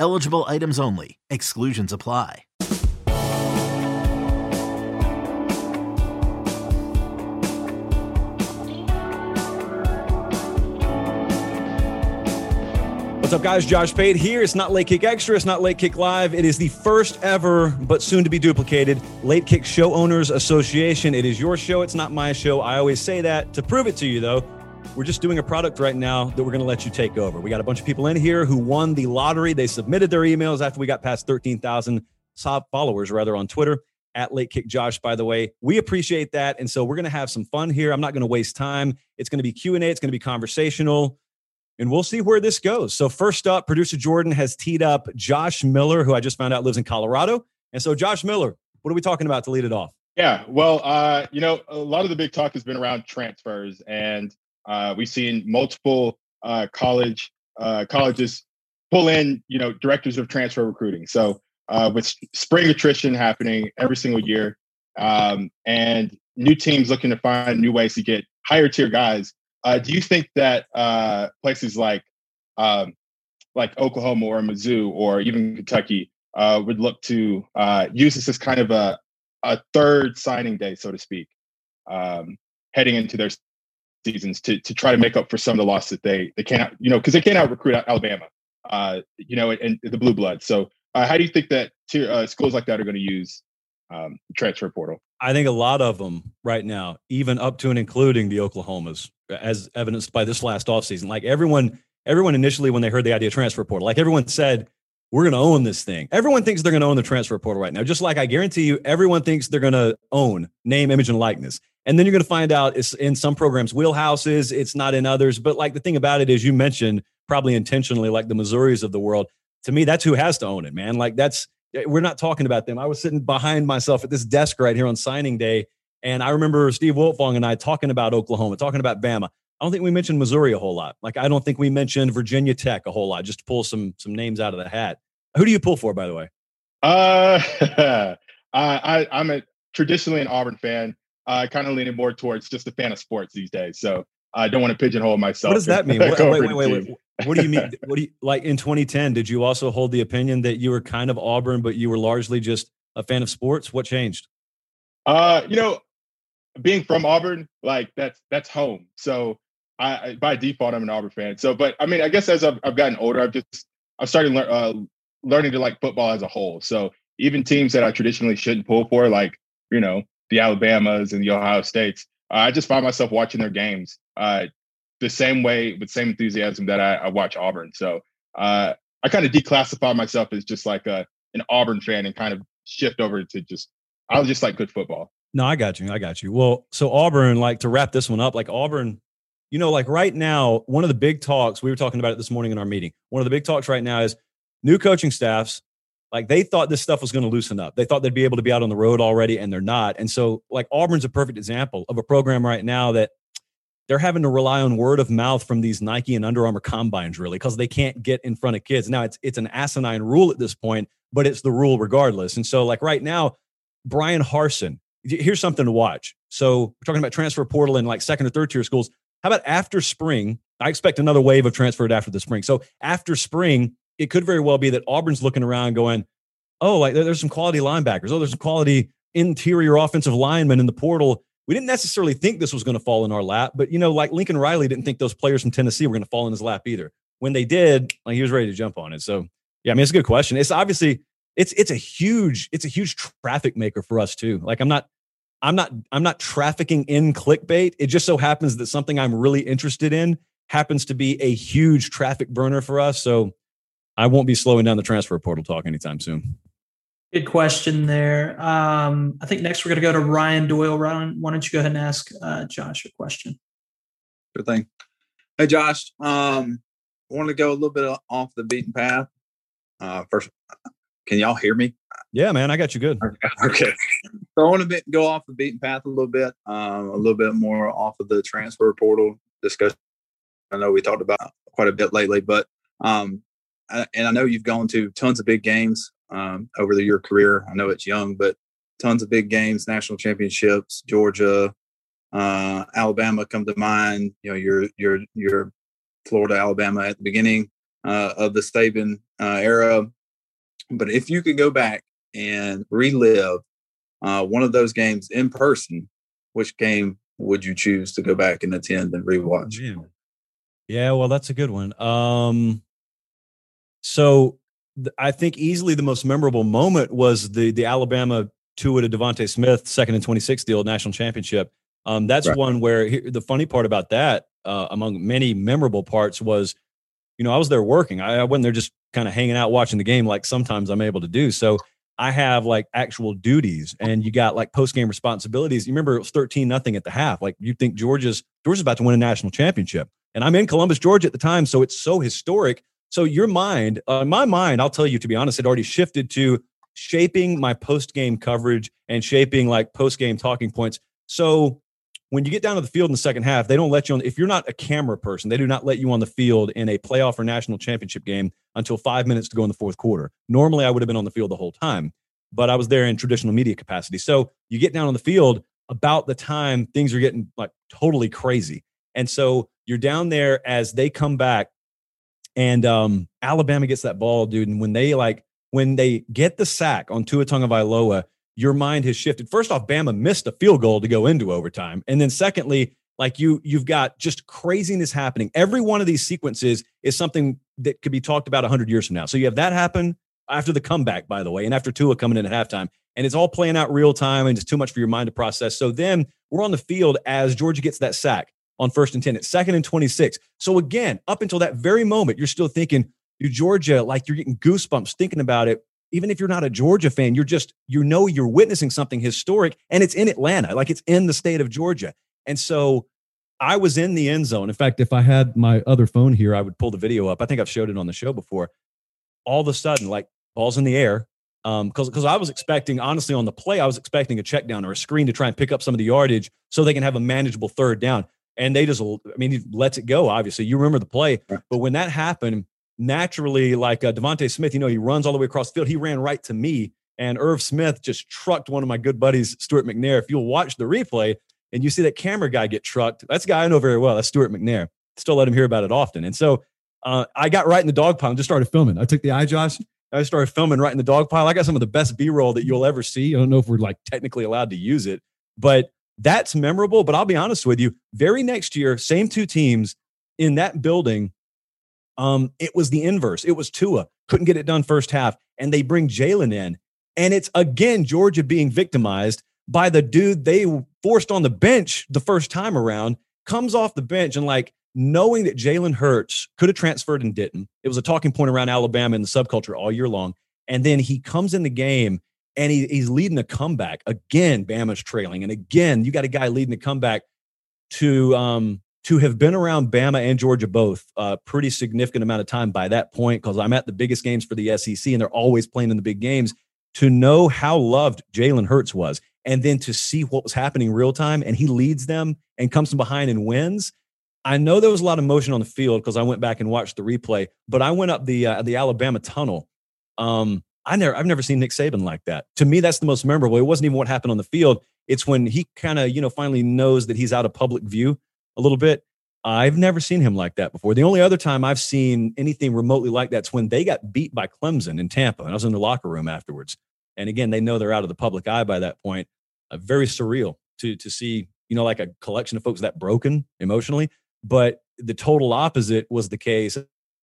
Eligible items only, exclusions apply. What's up, guys? Josh Pate here. It's not Late Kick Extra. It's not Late Kick Live. It is the first ever, but soon to be duplicated, Late Kick Show Owners Association. It is your show. It's not my show. I always say that. To prove it to you, though, we're just doing a product right now that we're going to let you take over. We got a bunch of people in here who won the lottery. They submitted their emails after we got past 13,000 followers, rather, on Twitter at Late Kick Josh, by the way. We appreciate that. And so we're going to have some fun here. I'm not going to waste time. It's going to be Q&A. It's going to be conversational and we'll see where this goes. So, first up, producer Jordan has teed up Josh Miller, who I just found out lives in Colorado. And so, Josh Miller, what are we talking about to lead it off? Yeah, well, uh, you know, a lot of the big talk has been around transfers, and uh, we've seen multiple uh, college uh, colleges pull in, you know, directors of transfer recruiting. So, uh, with spring attrition happening every single year, um, and new teams looking to find new ways to get higher tier guys, uh, do you think that places like um, like Oklahoma or Mizzou or even Kentucky uh, would look to uh, use this as kind of a a third signing day, so to speak, um, heading into their seasons to to try to make up for some of the loss that they they can't you know because they can't out recruit Alabama, uh, you know, and the blue blood. So uh, how do you think that tier, schools like that are going to use um, transfer portal? I think a lot of them right now, even up to and including the Oklahomas, as evidenced by this last offseason. Like everyone, everyone initially when they heard the idea of transfer portal, like everyone said, we're going to own this thing. Everyone thinks they're going to own the transfer portal right now. Just like I guarantee you, everyone thinks they're going to own name, image, and likeness. And then you're going to find out it's in some programs wheelhouses, it's not in others. But like the thing about it is, you mentioned probably intentionally, like the Missouris of the world. To me, that's who has to own it, man. Like that's we're not talking about them. I was sitting behind myself at this desk right here on signing day, and I remember Steve Wiltfong and I talking about Oklahoma, talking about Bama. I don't think we mentioned Missouri a whole lot. Like I don't think we mentioned Virginia Tech a whole lot. Just to pull some some names out of the hat. Who do you pull for, by the way? Uh, I, I am a traditionally an Auburn fan. I uh, kind of leaning more towards just a fan of sports these days. So I don't want to pigeonhole myself. What does that mean? What, wait, wait, wait, wait, What do you mean? What do you like in 2010? Did you also hold the opinion that you were kind of Auburn, but you were largely just a fan of sports? What changed? Uh, you know, being from Auburn, like that's that's home. So I, by default I'm an Auburn fan. So, but I mean, I guess as I've, I've gotten older, I've just I've started lear- uh, learning to like football as a whole. So even teams that I traditionally shouldn't pull for, like you know the Alabamas and the Ohio States, uh, I just find myself watching their games uh, the same way with same enthusiasm that I, I watch Auburn. So uh, I kind of declassify myself as just like a an Auburn fan and kind of shift over to just I just like good football. No, I got you. I got you. Well, so Auburn, like to wrap this one up, like Auburn, you know, like right now, one of the big talks we were talking about it this morning in our meeting. One of the big talks right now is new coaching staffs. Like they thought this stuff was going to loosen up. They thought they'd be able to be out on the road already, and they're not. And so, like Auburn's a perfect example of a program right now that they're having to rely on word of mouth from these Nike and Under Armour combines, really, because they can't get in front of kids. Now it's it's an asinine rule at this point, but it's the rule regardless. And so, like right now, Bryan Harsin, here's something to watch. So we're talking about transfer portal in like second or third tier schools. How about after spring? I expect another wave of transferred after the spring. So after spring, it could very well be that Auburn's looking around going, oh, like there's some quality linebackers. Oh, there's some quality interior offensive linemen in the portal we didn't necessarily think this was going to fall in our lap, but you know, like Lincoln Riley didn't think those players from Tennessee were going to fall in his lap either. When they did, like he was ready to jump on it. So yeah, I mean, it's a good question. It's obviously it's it's a huge it's a huge traffic maker for us too. Like I'm not I'm not I'm not trafficking in clickbait. It just so happens that something I'm really interested in happens to be a huge traffic burner for us. So I won't be slowing down the transfer portal talk anytime soon. Good question there. Um, I think next we're going to go to Ryan Doyle. Ryan, why don't you go ahead and ask uh, Josh a question? Sure thing. Hey, Josh. Um, I want to go a little bit off the beaten path. Uh, first, can y'all hear me? Yeah, man, I got you good. Okay. So I want to go off the beaten path a little bit, um, a little bit more off of the transfer portal discussion. I know we talked about quite a bit lately, but um, And I know you've gone to tons of big games um, over the, your career. I know it's young, but tons of big games, national championships, Georgia, uh, Alabama come to mind. You know, your your your Florida, Alabama at the beginning uh, of the Saban uh, era. But if you could go back and relive uh, one of those games in person, which game would you choose to go back and attend and rewatch? Yeah, yeah well, that's a good one. Um, so th- I think easily the most memorable moment was the the Alabama Tua to DeVonta Smith second and twenty six deal national championship. Um, that's right. one where he, the funny part about that, uh, among many memorable parts, was you know I was there working. I, I wasn't there just kind of hanging out watching the game like sometimes I'm able to do. So I have like actual duties, and you got like post game responsibilities. You remember it was thirteen nothing at the half. Like you think Georgia's Georgia's about to win a national championship, and I'm in Columbus, Georgia at the time, so it's so historic so your mind, uh, my mind, I'll tell you to be honest, had already shifted to shaping my post game coverage and shaping like post game talking points. So when you get down to the field in the second half, they don't let you on. If you're not a camera person, they do not let you on the field in a playoff or national championship game until five minutes to go in the fourth quarter. Normally, I would have been on the field the whole time, but I was there in traditional media capacity. So you get down on the field about the time things are getting like totally crazy. And so you're down there as they come back and um, Alabama gets that ball, dude. And when they like when they get the sack on Tua Tagovailoa, your mind has shifted. First off, Bama missed a field goal to go into overtime, and then secondly, like you you've got just craziness happening. Every one of these sequences is something that could be talked about 100 years from now. So you have that happen after the comeback, by the way, and after Tua coming in at halftime, and it's all playing out real time and it's too much for your mind to process. So then we're on the field as Georgia gets that sack on first and 10. It's second and 26. So again, up until that very moment, you're still thinking, you Georgia, like you're getting goosebumps thinking about it. Even if you're not a Georgia fan, you're just, you know, you're witnessing something historic and it's in Atlanta, like it's in the state of Georgia. And so I was in the end zone. In fact, if I had my other phone here, I would pull the video up. I think I've showed it on the show before. All of a sudden, like balls in the air, because um, because I was expecting, honestly, on the play, I was expecting a check down or a screen to try and pick up some of the yardage so they can have a manageable third down and they just, I mean, he lets it go. Obviously, you remember the play, but when that happened, naturally, like uh, DeVonta Smith, you know, he runs all the way across the field. He ran right to me, and Irv Smith just trucked one of my good buddies, Stuart McNair. If you'll watch the replay and you see that camera guy get trucked, that's a guy I know very well. That's Stuart McNair. Still let him hear about it often, and so uh, I got right in the dog pile and just started filming. I took the eye, Josh. I started filming right in the dog pile. I got some of the best B roll that you'll ever see. I don't know if we're like technically allowed to use it, but that's memorable. But I'll be honest with you, very next year, same two teams in that building. Um, it was the inverse. It was Tua couldn't get it done first half, and they bring Jalen in, and it's again Georgia being victimized by the dude they forced on the bench the first time around. Comes off the bench and like knowing that Jalen Hurts could have transferred and didn't. It was a talking point around Alabama in the subculture all year long. And then he comes in the game and he, he's leading a comeback again. Bama's trailing, and again, you got a guy leading a comeback to um, to have been around Bama and Georgia both a uh, pretty significant amount of time by that point because I'm at the biggest games for the SEC, and they're always playing in the big games. To know how loved Jalen Hurts was, and then to see what was happening real time, and he leads them and comes from behind and wins. I know there was a lot of motion on the field because I went back and watched the replay, but I went up the uh, the Alabama tunnel. Um, I never, I've never seen Nick Saban like that. To me, that's the most memorable. It wasn't even what happened on the field. It's when he kind of, you know, finally knows that he's out of public view a little bit. I've never seen him like that before. The only other time I've seen anything remotely like that's when they got beat by Clemson in Tampa, and I was in the locker room afterwards. And again, they know they're out of the public eye by that point. Uh, very surreal to to see, you know, like a collection of folks that broken emotionally. But the total opposite was the case.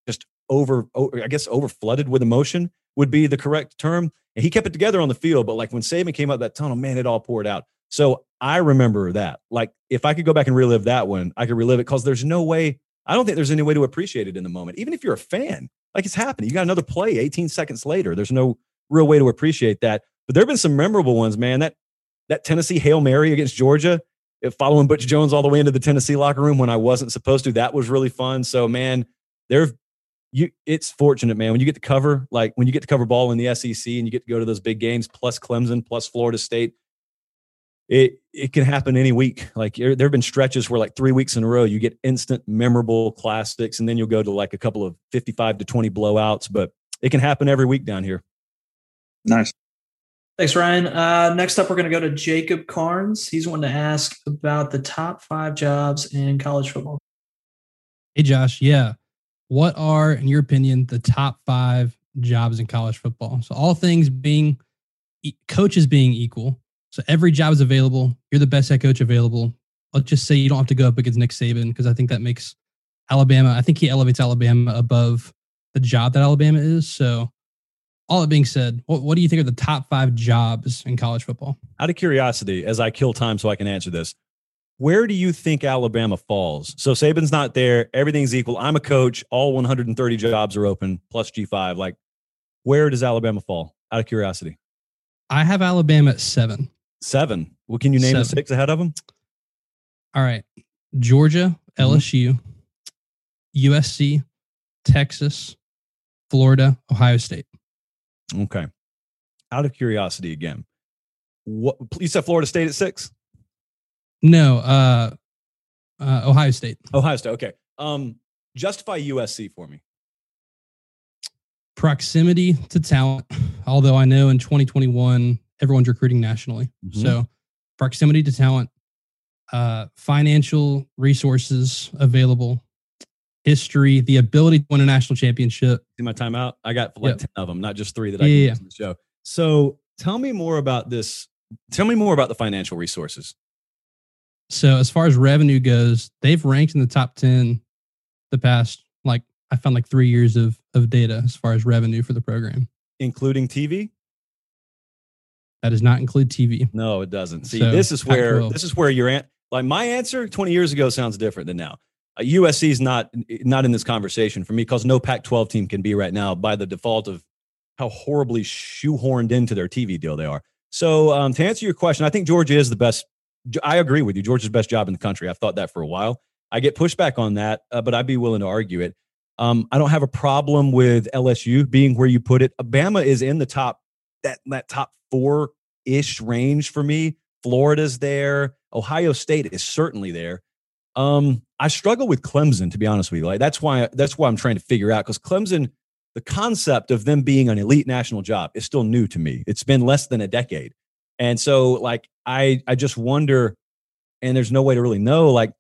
Just over, over I guess, over flooded with emotion would be the correct term. And he kept it together on the field, but like when Saban came out that tunnel, man, it all poured out. So I remember that. Like if I could go back and relive that one, I could relive it because there's no way I don't think there's any way to appreciate it in the moment. Even if you're a fan, like it's happening. You got another play 18 seconds later. There's no real way to appreciate that. But there have been some memorable ones, man. That that Tennessee Hail Mary against Georgia, following Butch Jones all the way into the Tennessee locker room when I wasn't supposed to, that was really fun. So, man, there you it's fortunate, man. When you get to cover, like when you get to cover ball in the SEC and you get to go to those big games, plus Clemson, plus Florida State, it it can happen any week. Like there have been stretches where like three weeks in a row you get instant memorable classics, and then you'll go to like a couple of fifty-five to twenty blowouts. But it can happen every week down here. Nice. Thanks, Ryan. Uh, next up, we're going to go to Jacob Carnes. He's wanting to ask about the top five jobs in college football. Hey, Josh. Yeah. What are, in your opinion, the top five jobs in college football? So, all things being coaches being equal. So, every job is available. You're the best head coach available. Let's just say you don't have to go up against Nick Saban because I think that makes Alabama, I think he elevates Alabama above the job that Alabama is. So, all that being said, what, what do you think are the top five jobs in college football? Out of curiosity, as I kill time so I can answer this, where do you think Alabama falls? So Saban's not there. Everything's equal. I'm a coach. All 130 jobs are open plus G5. Like, where does Alabama fall? Out of curiosity. I have Alabama at seven. Seven. Well, can you name Seven. the six ahead of them? All right. Georgia, mm-hmm. LSU, USC, Texas, Florida, Ohio State. Okay. Out of curiosity again. What you said Florida State at six? No, uh, uh, Ohio State. Ohio State. Okay. Um, justify USC for me. Proximity to talent. Although I know in 2021 everyone's recruiting nationally, Mhm. so proximity to talent, uh, financial resources available, history, the ability to win a national championship. See my timeout? I got like Yep. 10 of them, not just three that I Yeah, can yeah, in the show. So tell me more about this. Tell me more about the financial resources. So as far as revenue goes, they've ranked in the top 10 the past like I found like 3 years of of data as far as revenue for the program. including TV? That does not include TV. No, it doesn't. See, So, this is where Pac-12. this is where your an- like my answer 20 years ago sounds different than now. Uh, USC is not not in this conversation for me because no Pac-12 team can be right now by the default of how horribly shoehorned into their TV deal they are. So um, to answer your question, I think Georgia is the best. I agree with you. Georgia's best job in the country. I've thought that for a while. I get pushback on that, uh, but I'd be willing to argue it. Um, I don't have a problem with LSU being where you put it. Alabama is in the top that that top four ish range for me. Florida's there. Ohio State is certainly there. Um, I struggle with Clemson to be honest with you. Like that's why that's why I'm trying to figure out because Clemson, the concept of them being an elite national job is still new to me. It's been less than a decade, and so like I I just wonder, and there's no way to really know. Like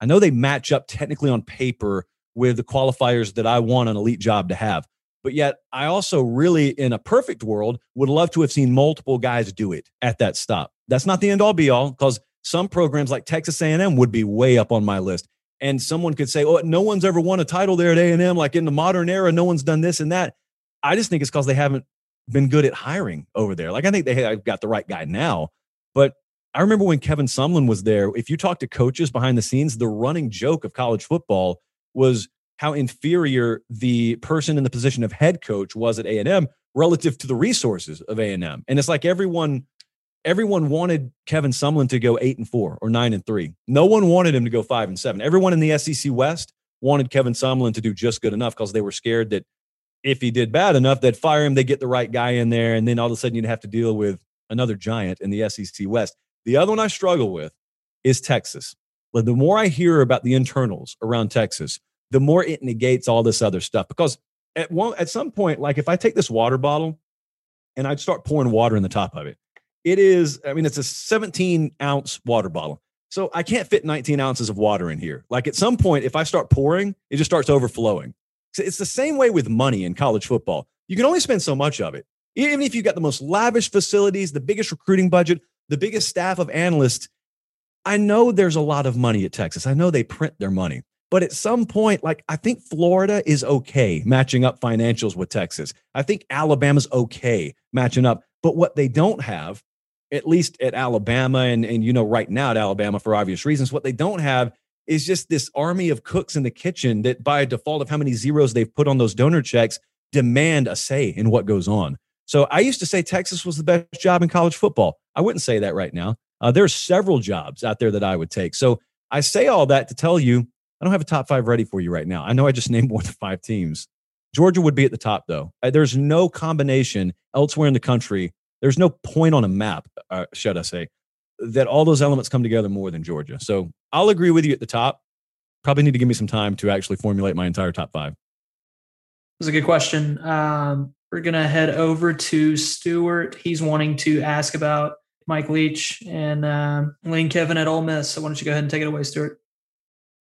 I know they match up technically on paper with the qualifiers that I want an elite job to have. But yet, I also really, in a perfect world, would love to have seen multiple guys do it at that stop. That's not the end all be all, because some programs like Texas A&M would be way up on my list. And someone could say, "Oh, no one's ever won a title there at A&M. Like in the modern era, no one's done this and that." I just think it's because they haven't been good at hiring over there. Like I think they have got the right guy now, but I remember when Kevin Sumlin was there. If you talk to coaches behind the scenes, the running joke of college football was how inferior the person in the position of head coach was at A&M relative to the resources of A&M. And it's like everyone everyone wanted Kevin Sumlin to go 8 and 4 or 9 and 3. No one wanted him to go 5 and 7. Everyone in the SEC West wanted Kevin Sumlin to do just good enough because they were scared that if he did bad enough, they'd fire him, they'd get the right guy in there, and then all of a sudden you'd have to deal with another giant in the SEC West. The other one I struggle with is Texas. But the more I hear about the internals around Texas, the more it negates all this other stuff. Because at one at some point, like if I take this water bottle and I'd start pouring water in the top of it, it is, I mean, it's a 17 ounce water bottle. So I can't fit 19 ounces of water in here. Like at some point, if I start pouring, it just starts overflowing. It's the same way with money in college football. You can only spend so much of it. Even if you've got the most lavish facilities, the biggest recruiting budget, the biggest staff of analysts, I know there's a lot of money at Texas. I know they print their money. But at some point, like I think Florida is okay matching up financials with Texas. I think Alabama's okay matching up. But what they don't have, at least at Alabama, and, and you know, right now at Alabama for obvious reasons, what they don't have is just this army of cooks in the kitchen that, by default of how many zeros they've put on those donor checks, demand a say in what goes on. So I used to say Texas was the best job in college football. I wouldn't say that right now. Uh, there are several jobs out there that I would take. So I say all that to tell you I don't have a top five ready for you right now. I know I just named more than five teams. Georgia would be at the top, though. Uh, there's no combination elsewhere in the country. There's no point on a map, uh, should I say, that all those elements come together more than Georgia. So I'll agree with you at the top. Probably need to give me some time to actually formulate my entire top five. That's a good question. Um, we're going to head over to Stewart. He's wanting to ask about Mike Leach and um, Lane Kiffin at Ole Miss. So why don't you go ahead and take it away, Stewart?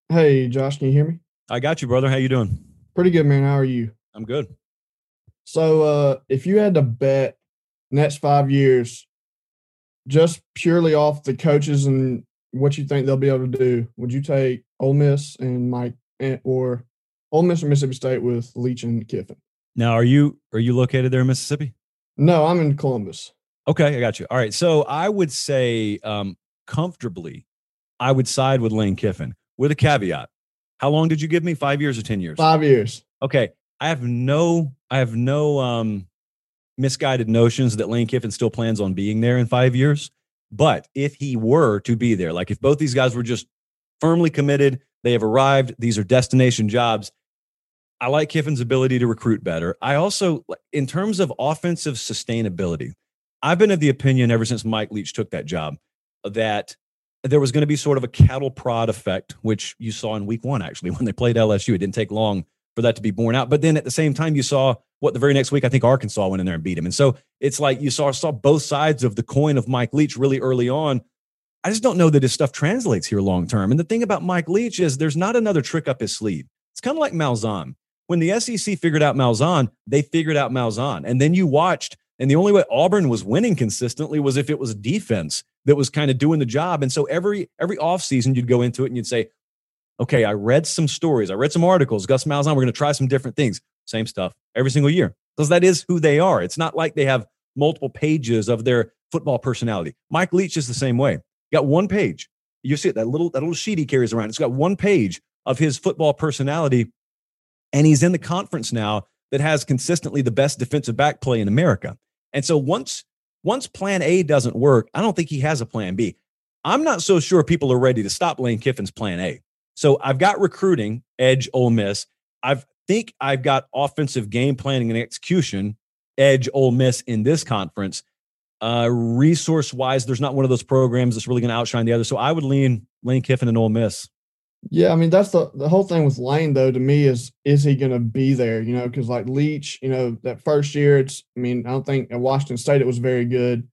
Hey, Josh, can you hear me? I got you, brother. How you doing? Pretty good, man. How are you? I'm good. So, uh, if you had to bet next five years, just purely off the coaches and what you think they'll be able to do, would you take Ole Miss and Mike, or Ole Miss or Mississippi State with Leach and Kiffin? Now, are you are you located there in Mississippi? No, I'm in Columbus. Okay, I got you. All right, so I would say um, comfortably, I would side with Lane Kiffin with a caveat. How long did you give me? Five years or ten years? Five years. Okay, I have no, I have no um, misguided notions that Lane Kiffin still plans on being there in five years. But if he were to be there, like if both these guys were just firmly committed, they have arrived, these are destination jobs. I like Kiffin's ability to recruit better. I also, in terms of offensive sustainability, I've been of the opinion ever since Mike Leach took that job that there was going to be sort of a cattle prod effect, which you saw in week one, actually, when they played LSU. It didn't take long for that to be borne out. But then at the same time, you saw what the very next week, I think Arkansas went in there and beat him. And so it's like you saw, saw both sides of the coin of Mike Leach really early on. I just don't know that his stuff translates here long term. And the thing about Mike Leach is there's not another trick up his sleeve. It's kind of like Malzahn. When the SEC figured out Malzahn, they figured out Malzahn. And then you watched, and the only way Auburn was winning consistently was if it was defense that was kind of doing the job. And so every every offseason you'd go into it and you'd say, okay, I read some stories, I read some articles, Gus Malzahn, we're going to try some different things. Same stuff every single year because that is who they are. It's not like they have multiple pages of their football personality. Mike Leach is the same way. You got one page. You see it, that little that little sheet he carries around. It's got one page of his football personality, and he's in the conference now that has consistently the best defensive back play in America. And so once once plan A doesn't work, I don't think he has a plan B. I'm not so sure people are ready to stop Lane Kiffin's plan A. So I've got recruiting, edge Ole Miss. I think I've got offensive game planning and execution, edge Ole Miss in this conference. Uh, resource wise, there's not one of those programs that's really going to outshine the other. So I would lean Lane Kiffin and Ole Miss. Yeah, I mean that's the the whole thing with Lane though. To me, is is he going to be there? You know, because like Leach, you know, that first year, it's. I mean, I don't think at Washington State it was very good,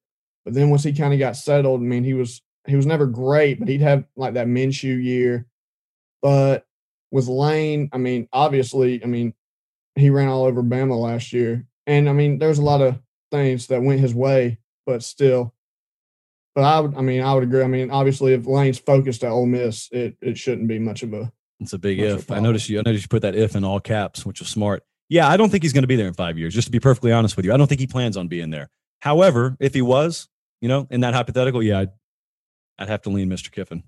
but then once he kind of got settled, I mean, he was he was never great, but he'd have like that Minshew year. But with Lane, I mean, obviously, I mean, he ran all over Bama last year, and I mean, there's a lot of things that went his way, but still, but I would, I mean, I would agree. I mean, obviously, if Lane's focused at Ole Miss, it it shouldn't be much of a. It's a big if. I noticed you. I noticed you put that if in all caps, which was smart. Yeah, I don't think he's going to be there in five years. Just to be perfectly honest with you, I don't think he plans on being there. However, if he was, you know, in that hypothetical, yeah, I'd, I'd have to lean Mr. Kiffin.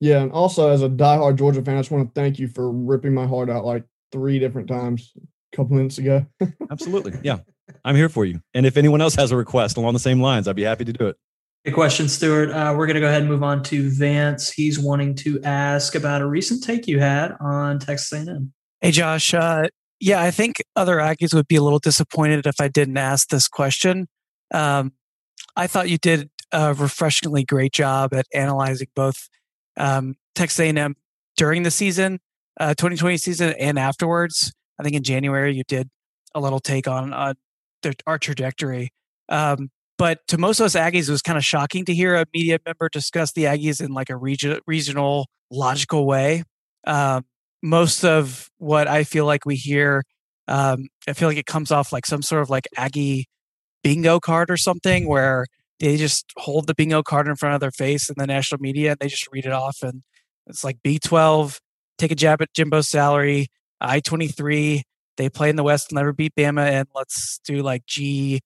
Yeah, and also as a diehard Georgia fan, I just want to thank you for ripping my heart out like three different times a couple minutes ago. Absolutely, yeah, I'm here for you. And if anyone else has a request along the same lines, I'd be happy to do it. Good question, Stuart. Uh, we're going to go ahead and move on to Vance. He's wanting to ask about a recent take you had on Texas A&M. Hey, Josh. Uh, yeah, I think other Aggies would be a little disappointed if I didn't ask this question. Um, I thought you did a refreshingly great job at analyzing both um, Texas A&M during the season, uh, 2020 season, and afterwards. I think in January you did a little take on on their, our trajectory. Um, but to most of us Aggies, it was kind of shocking to hear a media member discuss the Aggies in like a region, regional, logical way. Um, most of what I feel like we hear, um, I feel like it comes off like some sort of like Aggie bingo card or something where they just hold the bingo card in front of their face in the national media and they just read it off and it's like B12, take a jab at Jimbo's salary, I-23, they play in the West, never beat Bama, and let's do like G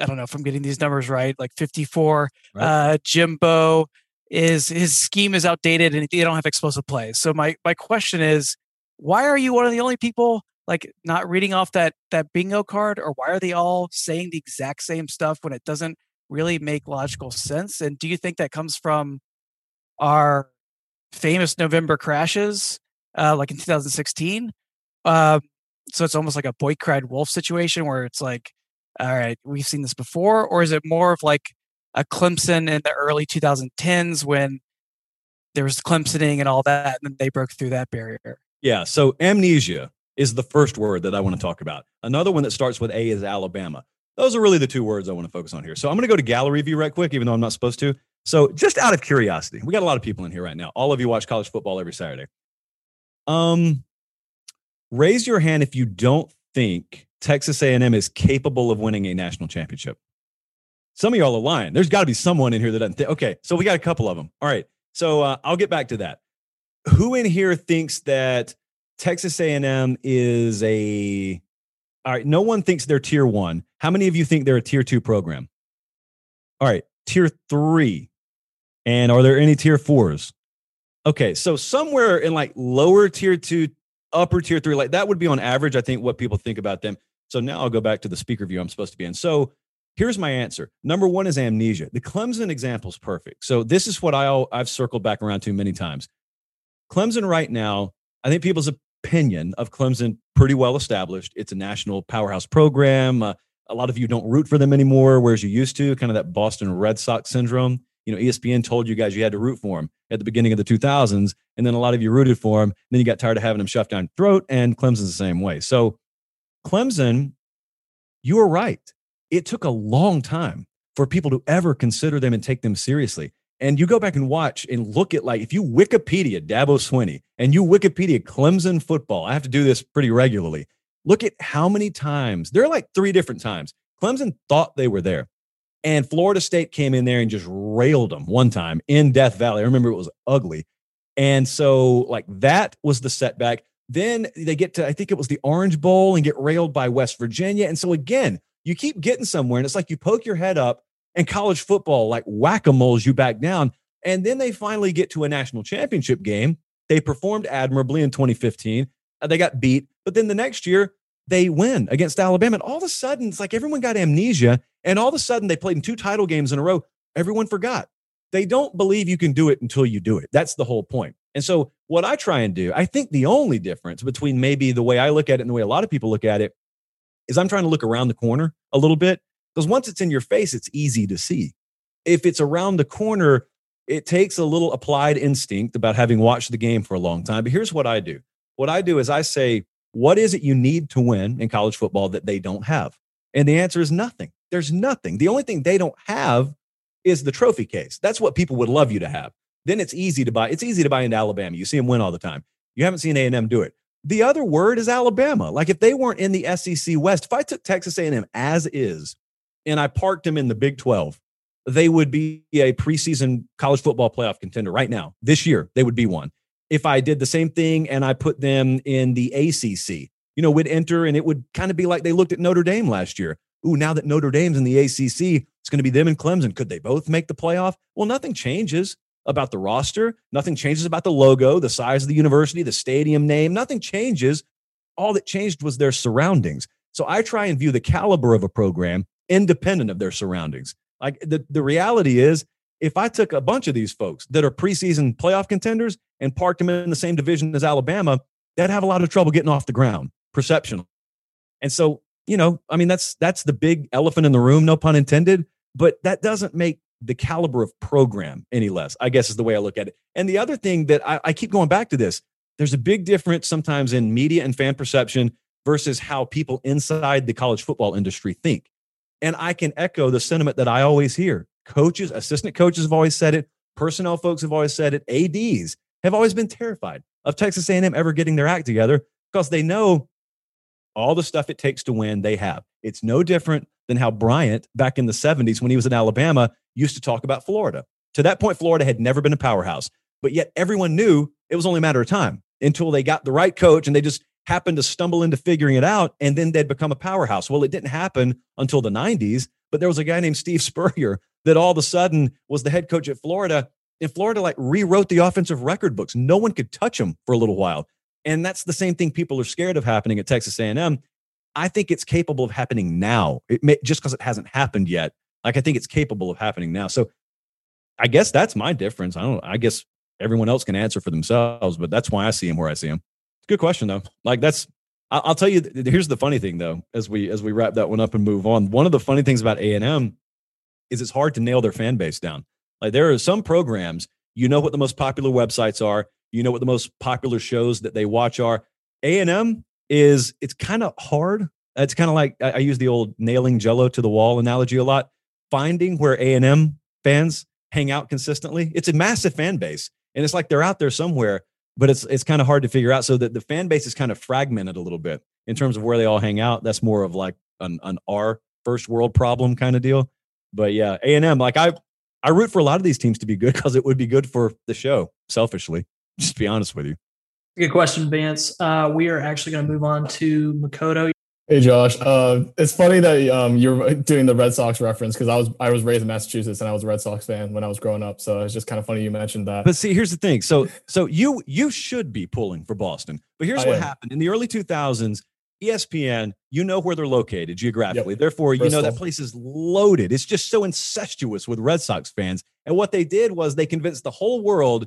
I don't know if I'm getting these numbers right, like 54, right. uh, Jimbo, is his scheme is outdated and they don't have explosive plays. So my my question is, why are you one of the only people like not reading off that that bingo card, or why are they all saying the exact same stuff when it doesn't really make logical sense? And do you think that comes from our famous November crashes, uh, like in 2016? Uh, so it's almost like a boy cried wolf situation where it's like, all right, we've seen this before, or is it more of like a Clemson in the early 2010s when there was Clemsoning and all that, and they broke through that barrier? Yeah. So amnesia is the first word that I want to talk about. Another one that starts with A is Alabama. Those are really the two words I want to focus on here. So I'm going to go to gallery view right quick, even though I'm not supposed to. So just out of curiosity, we got a lot of people in here right now. All of you watch college football every Saturday. Um, raise your hand if you don't think Texas A&M is capable of winning a national championship. Some of y'all are lying. There's got to be someone in here that doesn't think. Okay, so we got a couple of them. All right, so uh, I'll get back to that. Who in here thinks that Texas A&M is a all right? No one thinks they're tier one. How many of you think they're a tier two program? All right, tier three. And are there any tier fours? Okay, so somewhere in like lower tier two, upper tier three, like that would be on average, I think, what people think about them. So now I'll go back to the speaker view I'm supposed to be in. So here's my answer. Number one is amnesia. The Clemson example is perfect. So this is what I, I've circled back around to many times. Clemson right now, I think people's opinion of Clemson pretty well established. It's a national powerhouse program. Uh, a lot of you don't root for them anymore, whereas you used to, kind of that Boston Red Sox syndrome. You know, ESPN told you guys you had to root for them at the beginning of the 2000s, and then a lot of you rooted for them. Then you got tired of having them shoved down your throat, and Clemson's the same way. So, Clemson, you were right. It took a long time for people to ever consider them and take them seriously. And you go back and watch and look at like if you Wikipedia Dabo Swinney and you Wikipedia Clemson football, I have to do this pretty regularly. Look at how many times there are like three different times Clemson thought they were there. And Florida State came in there and just railed them one time in Death Valley. I remember it was ugly. And so, like, that was the setback. Then they get to, I think it was the Orange Bowl and get railed by West Virginia. And so, again, you keep getting somewhere and it's like you poke your head up and college football like whack-a-moles you back down. And then they finally get to a national championship game. They performed admirably in 2015 uh, they got beat. But then the next year they win against alabama. And all of a sudden it's like everyone got amnesia. And all of a sudden they played in two title games in a row. Everyone forgot. They don't believe you can do it until you do it. That's the whole point. And so what i try and do i think the only difference between maybe the way i look at it and the way a lot of people look at it is i'm trying to look around the corner a little bit because once it's in your face, it's easy to see. If it's around the corner, it takes a little applied instinct about having watched the game for a long time. But here's what I do what I do is I say, what is it you need to win in college football that they don't have? And the answer is nothing. There's nothing. The only thing they don't have is the trophy case. That's what people would love you to have. Then it's easy to buy. It's easy to buy into Alabama. You see them win all the time. You haven't seen A&M do it. The other word is Alabama. Like if they weren't in the SEC West, if I took Texas A&M as is and I parked them in the Big 12, they would be a preseason college football playoff contender right now. This year, they would be one. If I did the same thing and I put them in the ACC, you know, would enter and it would kind of be like they looked at Notre Dame last year. Ooh, now that Notre Dame's in the ACC, it's going to be them and Clemson. Could they both make the playoff? Well, nothing changes about the roster. Nothing changes about the logo, the size of the university, the stadium name. Nothing changes. All that changed was their surroundings. So I try and view the caliber of a program independent of their surroundings. Like the, the reality is, if I took a bunch of these folks that are preseason playoff contenders and parked them in the same division as Alabama, they'd have a lot of trouble getting off the ground, perception. And so, you know, I mean, that's that's the big elephant in the room, no pun intended. But that doesn't make the caliber of program any less. I guess is the way I look at it. And the other thing that I, I keep going back to this: there's a big difference sometimes in media and fan perception versus how people inside the college football industry think. And I can echo the sentiment that I always hear. Coaches, assistant coaches have always said it. Personnel folks have always said it. ADs have always been terrified of Texas A&M ever getting their act together because they know all the stuff it takes to win they have. It's no different than how Bryant back in the 70s when he was in Alabama used to talk about Florida. To that point Florida had never been a powerhouse, but yet everyone knew it was only a matter of time until they got the right coach and they just happened to stumble into figuring it out and then they'd become a powerhouse. Well, it didn't happen until the 90s, but there was a guy named Steve Spurrier that all of a sudden was the head coach at Florida And Florida like rewrote the offensive record books. No one could touch them for a little while. And that's the same thing people are scared of happening at Texas A&M. I think it's capable of happening now. It may, just because it hasn't happened yet. Like I think it's capable of happening now. So I guess that's my difference. I don't. I guess everyone else can answer for themselves, but that's why I see him where I see him. Good question though. Like that's. I'll tell you. Here's the funny thing though. As we as we wrap that one up and move on, one of the funny things about A and M is it's hard to nail their fan base down. Like there are some programs, you know what the most popular websites are, you know what the most popular shows that they watch are. A and M is it's kind of hard. It's kind of like I, use the old nailing Jello to the wall analogy a lot. Finding where A and M fans hang out consistently. It's a massive fan base, and it's like they're out there somewhere, but it's it's kind of hard to figure out. So that the fan base is kind of fragmented a little bit in terms of where they all hang out. That's more of like an an R first world problem kind of deal. But yeah, A and M. Like I I root for a lot of these teams to be good because it would be good for the show. Selfishly, just be honest with you. Good question, Vance. Uh, we are actually going to move on to Makoto. Hey Josh, uh, it's funny that um, you're doing the Red Sox reference because I was I was raised in Massachusetts and I was a Red Sox fan when I was growing up, so it's just kind of funny you mentioned that. But see, here's the thing. So so you you should be pulling for Boston, but here's I what am. happened in the early 2000s. ESPN, you know where they're located geographically. Yep. Therefore, you know that place is loaded. It's just so incestuous with Red Sox fans. And what they did was they convinced the whole world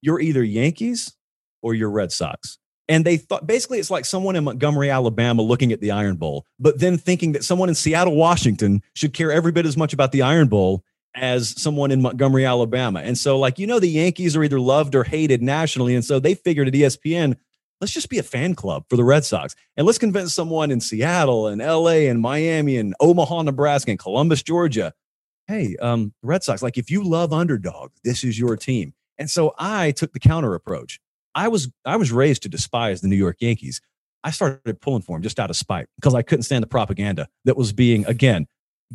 you're either Yankees or you're Red Sox. And they thought basically it's like someone in Montgomery, Alabama looking at the Iron Bowl, but then thinking that someone in Seattle, Washington should care every bit as much about the Iron Bowl as someone in Montgomery, Alabama. And so, like, you know, the Yankees are either loved or hated nationally. And so they figured at ESPN, let's just be a fan club for the Red Sox. And let's convince someone in Seattle and LA and Miami and Omaha, Nebraska and Columbus, Georgia. Hey, um, Red Sox, like if you love underdogs, this is your team. And so I took the counter approach. I was I was raised to despise the New York Yankees. I started pulling for them just out of spite because I couldn't stand the propaganda that was being again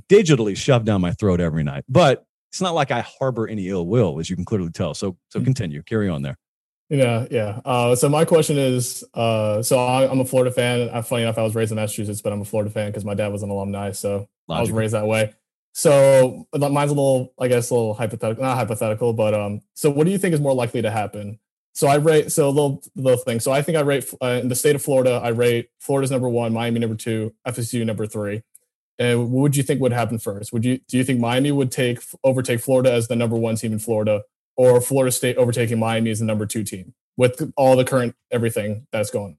digitally shoved down my throat every night. But it's not like I harbor any ill will, as you can clearly tell. So so continue, carry on there. Yeah, yeah. Uh, so my question is, uh, so I, I'm a Florida fan. I'm funny enough, I was raised in Massachusetts, but I'm a Florida fan because my dad was an alumni, so I was raised that way. So mine's a little, I guess, a little hypothetical, not hypothetical, but um. So what do you think is more likely to happen? So I rate so a little little thing. So I think I rate uh, in the state of Florida. I rate Florida's number one, Miami number two, FSU number three. And what would you think would happen first? Would you do you think Miami would take overtake Florida as the number one team in Florida, or Florida State overtaking Miami as the number two team with all the current everything that's going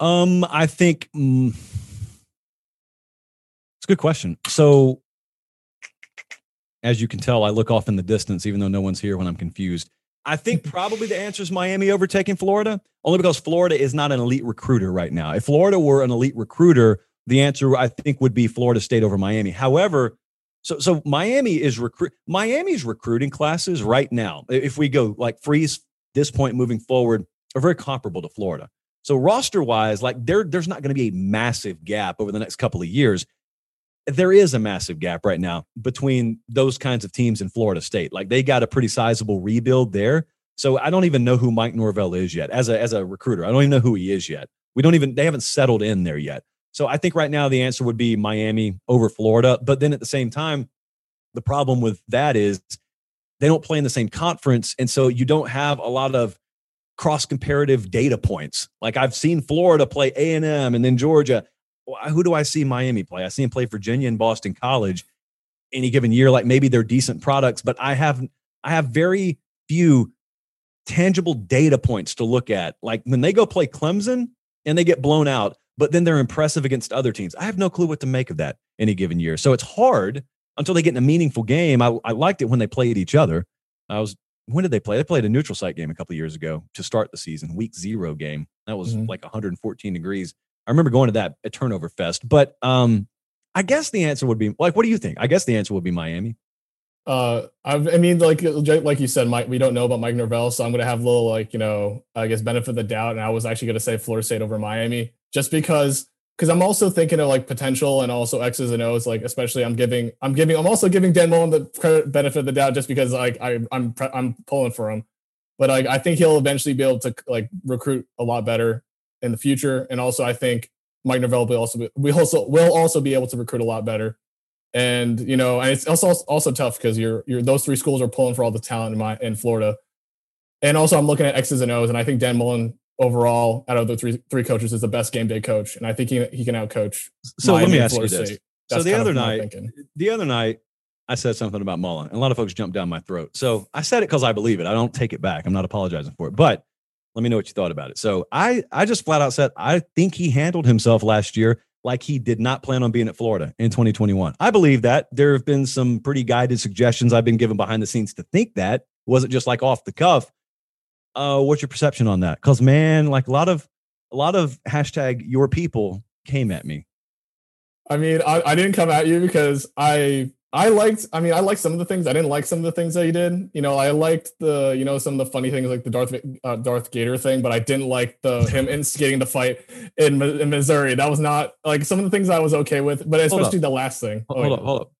on? Um, I think mm, it's a good question. So, as you can tell, I look off in the distance, even though no one's here when I'm confused. I think probably the answer is Miami overtaking Florida, only because Florida is not an elite recruiter right now. If Florida were an elite recruiter, the answer I think would be Florida State over Miami. However, so so Miami is recruit Miami's recruiting classes right now. If we go like freeze this point moving forward, are very comparable to Florida. So roster wise, like there, there's not going to be a massive gap over the next couple of years. There is a massive gap right now between those kinds of teams in Florida State. Like they got a pretty sizable rebuild there. So I don't even know who Mike Norvell is yet as a as a recruiter. I don't even know who he is yet. We don't even they haven't settled in there yet. So I think right now the answer would be Miami over Florida. But then at the same time, the problem with that is they don't play in the same conference, and so you don't have a lot of cross comparative data points. Like I've seen Florida play A and M, and then Georgia. Wh- Who do I see Miami play? I see him play Virginia and Boston College any given year. Like maybe they're decent products, but I have I have very few tangible data points to look at. Like when they go play Clemson and they get blown out, but then they're impressive against other teams. I have no clue what to make of that any given year. So it's hard until they get in a meaningful game. I, I liked it when they played each other. I was when did they play? They played a neutral site game a couple of years ago to start the season, week zero game. That was Mhm. like 114 degrees. I remember going to that at Turnover Fest. But um, I guess the answer would be like, what do you think? I guess the answer would be Miami. Uh, I, I mean, like like you said, Mike, we don't know about Mike Norvell, so I'm gonna have a little like you know, I guess benefit of the doubt, and I was actually gonna say Florida State over Miami, just because because I'm also thinking of like potential and also X's and O's, like especially I'm giving I'm giving I'm also giving Dan Mullen the credit benefit of the doubt just because like I I'm I'm pulling for him, but like I think he'll eventually be able to like recruit a lot better in the future, and also I think Mike Norvell will also be, we also will also be able to recruit a lot better. And you know, and it's also also tough because you're you're those three schools are pulling for all the talent in my in Florida. And also, I'm looking at X's and O's, and I think Dan Mullen overall out of the three three coaches is the best game day coach, and I think he he can outcoach. So let me ask you this. State. So the other night, the other night, I said something about Mullen, and a lot of folks jumped down my throat. So I said it because I believe it. I don't take it back. I'm not apologizing for it. But let me know what you thought about it. So I, I just flat out said I think he handled himself last year like he did not plan on being at Florida in 2021. I believe that there have been some pretty guided suggestions I've been given behind the scenes to think that wasn't just like off the cuff. Uh, what's your perception on that? Because man, like a lot of a lot of hashtag your people came at me. I mean, I, I didn't come at you because I I liked. I mean, I liked some of the things. I didn't like some of the things that he did. You know, I liked the you know some of the funny things like the Darth uh, Darth Gator thing, but I didn't like the him instigating the fight in, in Missouri. That was not like some of the things I was okay with, but especially the last thing. Hold, Oh, yeah. up, hold up.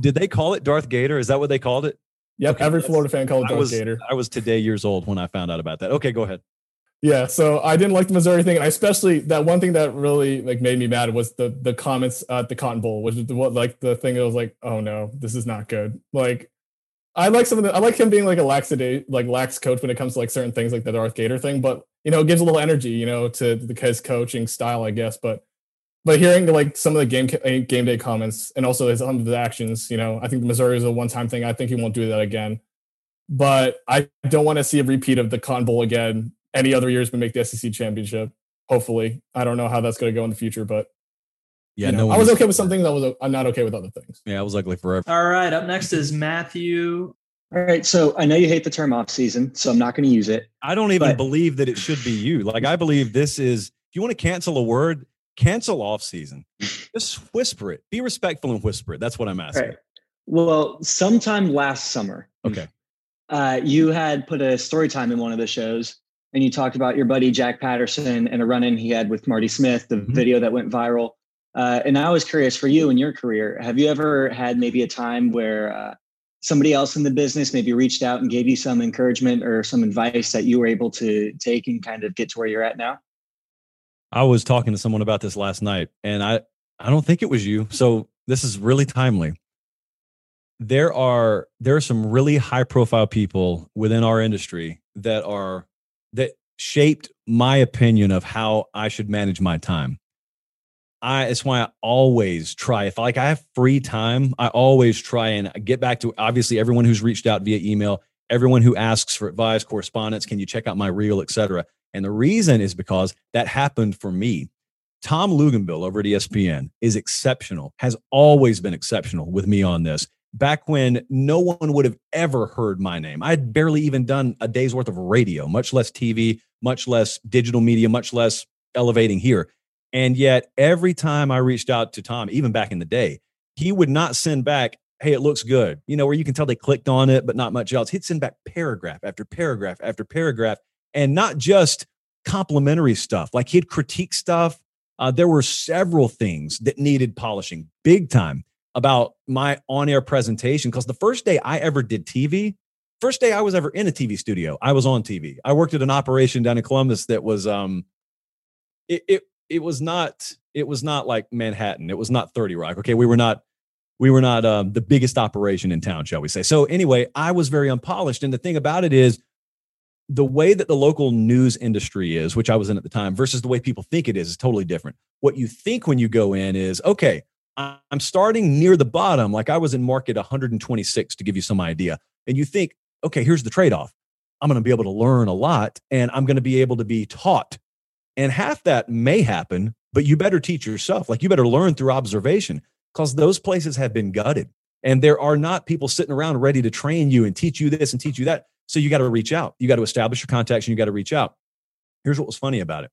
Did they call it Darth Gator? Is that what they called it? Yep, Okay, every Florida fan called it I Darth was Gator. I was today years old when I found out about that. Okay, go ahead. Yeah, so I didn't like the Missouri thing, and I especially that one thing that really like made me mad was the the comments at the Cotton Bowl, which is what like the thing that was like, oh no, this is not good. Like, I like some of the I like him being like a laxity like lax coach when it comes to like certain things like the Darth Gator thing, but you know, it gives a little energy, you know, to the his coaching style, I guess. But but hearing like some of the game game day comments and also his some of the actions, you know, I think Missouri is a one time thing. I think he won't do that again. But I don't want to see a repeat of the Cotton Bowl again any other years we make the SEC championship. Hopefully, I don't know how that's going to go in the future, but Yeah, you know, no, I was okay with some things. I was I'm not okay with other things. Yeah, I was ugly forever. All right. Up next is Matthew. All right. So I know you hate the term off season, so I'm not going to use it. I don't even But- believe that it should be you. Like I believe this is. If you want to cancel a word, cancel off season. Just whisper it. Be respectful and whisper it. That's what I'm asking. right. Well, sometime last summer, Okay. uh, you had put a story time in one of the shows, and you talked about your buddy Jack Patterson and a run-in he had with Marty Smith, the Mhm. video that went viral. Uh, and I was curious for you in your career, have you ever had maybe a time where uh, somebody else in the business maybe reached out and gave you some encouragement or some advice that you were able to take and kind of get to where you're at now? I was talking to someone about this last night, and I I don't think it was you. So this is really timely. There are there are some really high profile people within our industry that are that shaped my opinion of how I should manage my time. I it's why I always try if like I have free time, I always try and get back to obviously everyone who's reached out via email, everyone who asks for advice, correspondence, can you check out my reel, etc. And the reason is because that happened for me. Tom Luginbill over at ESPN is exceptional, has always been exceptional with me on this. Back when no one would have ever heard my name, I had barely even done a day's worth of radio, much less TV, much less digital media, much less elevating here. And yet, every time I reached out to Tom, even back in the day, he would not send back, Hey, it looks good. You know, where you can tell they clicked on it, but not much else. He'd send back paragraph after paragraph after paragraph, and not just complimentary stuff. Like he'd critique stuff. Uh, there were several things that needed polishing big time about my on air presentation. Because the first day I ever did TV, first day I was ever in a TV studio, I was on TV. I worked at an operation down in Columbus that was, um, it, it, it was not, it was not like Manhattan. It was not 30 Rock. Okay. We were not, we were not um, the biggest operation in town, shall we say. So anyway, I was very unpolished. And the thing about it is, the way that the local news industry is, which I was in at the time, versus the way people think it is, is totally different. What you think when you go in is, okay, I'm starting near the bottom, like I was in market 126 to give you some idea. And you think, okay, here's the trade off. I'm going to be able to learn a lot and I'm going to be able to be taught. And half that may happen, but you better teach yourself. Like you better learn through observation because those places have been gutted. And there are not people sitting around ready to train you and teach you this and teach you that. So you got to reach out. You got to establish your contacts and you got to reach out. Here's what was funny about it.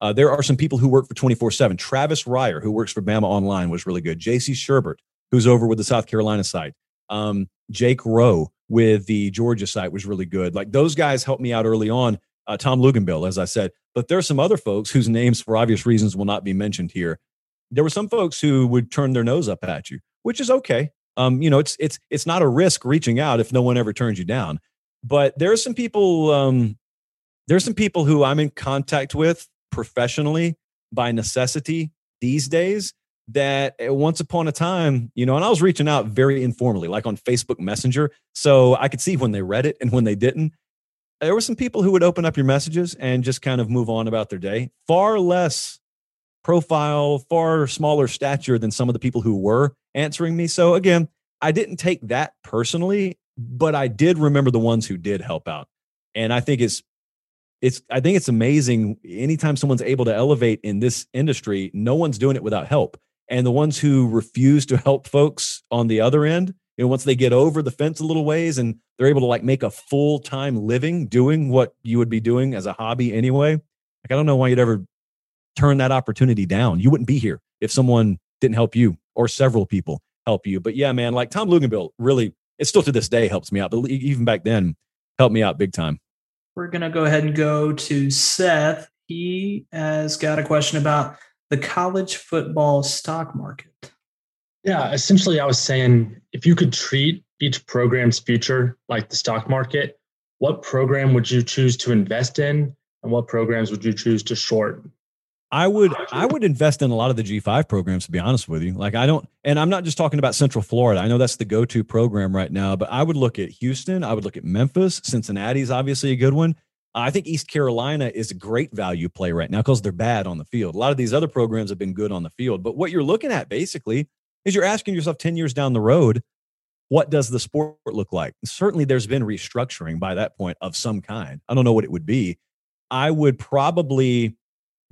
Uh, there are some people who work for 24 7. Travis Reier, who works for Bama Online, was really good. JC Shurburtt, who's over with the South Carolina site. Um, Jake Rowe with the Georgia site was really good. Like those guys helped me out early on. Uh, Tom Luginbill, as I said. But there are some other folks whose names, for obvious reasons, will not be mentioned here. There were some folks who would turn their nose up at you, which is okay. Um, you know, it's it's it's not a risk reaching out if no one ever turns you down but there are some people um, there's some people who i'm in contact with professionally by necessity these days that uh, once upon a time, you know, and I was reaching out very informally, like on Facebook Messenger. So I could see when they read it and when they didn't. There were some people who would open up your messages and just kind of move on about their day. Far less profile, far smaller stature than some of the people who were answering me. So again, I didn't take that personally, but I did remember the ones who did help out. And I think it's it's I think it's amazing anytime someone's able to elevate in this industry, no one's doing it without help. And the ones who refuse to help folks on the other end, you know, once they get over the fence a little ways and they're able to like make a full-time living doing what you would be doing as a hobby anyway. Like I don't know why you'd ever turn that opportunity down. You wouldn't be here if someone didn't help you or several people help you. But yeah, man, like Tom Luginbill really, it still to this day helps me out. But even back then, helped me out big time. We're going to go ahead and go to Seth. He has got a question about the college football stock market. Yeah, essentially, I was saying if you could treat each program's future like the stock market, what program would you choose to invest in and what programs would you choose to short? I would I would invest in a lot of the G5 programs to be honest with you. Like I don't and I'm not just talking about Central Florida. I know that's the go-to program right now, but I would look at Houston, I would look at Memphis, Cincinnati is obviously a good one. I think East Carolina is a great value play right now because they're bad on the field. A lot of these other programs have been good on the field, but what you're looking at basically is you're asking yourself 10 years down the road, what does the sport look like? Certainly there's been restructuring by that point of some kind. I don't know what it would be. I would probably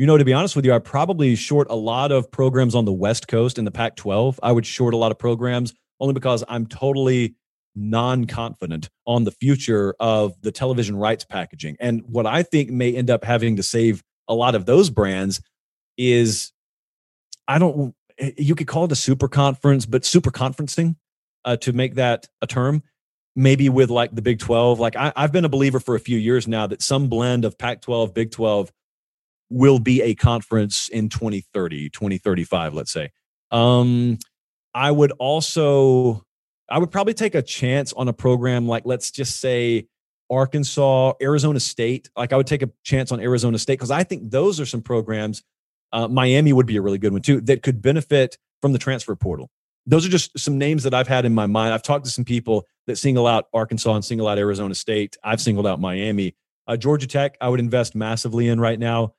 you know, to be honest with you, I probably short a lot of programs on the West Coast in the Pac 12. I would short a lot of programs only because I'm totally non confident on the future of the television rights packaging. And what I think may end up having to save a lot of those brands is I don't, eh, you could call it a super conference, but super conferencing uh, to make that a term. Maybe with like the Big 12. Like I, I've been a believer for a few years now that some blend of Pac 12, Big 12 will be a conference in 2030, 2035, let's say. Um, I would also, I would probably take a chance on a program like, let's just say, Arkansas, Arizona State. Like, I would take a chance on Arizona State because I think those are some programs. Uh, Miami would be a really good one too that could benefit from the transfer portal. Those are just some names that I've had in my mind. I've talked to some people that single out Arkansas and single out Arizona State. I've singled out Miami. Uh, Georgia Tech, I would invest massively in right now.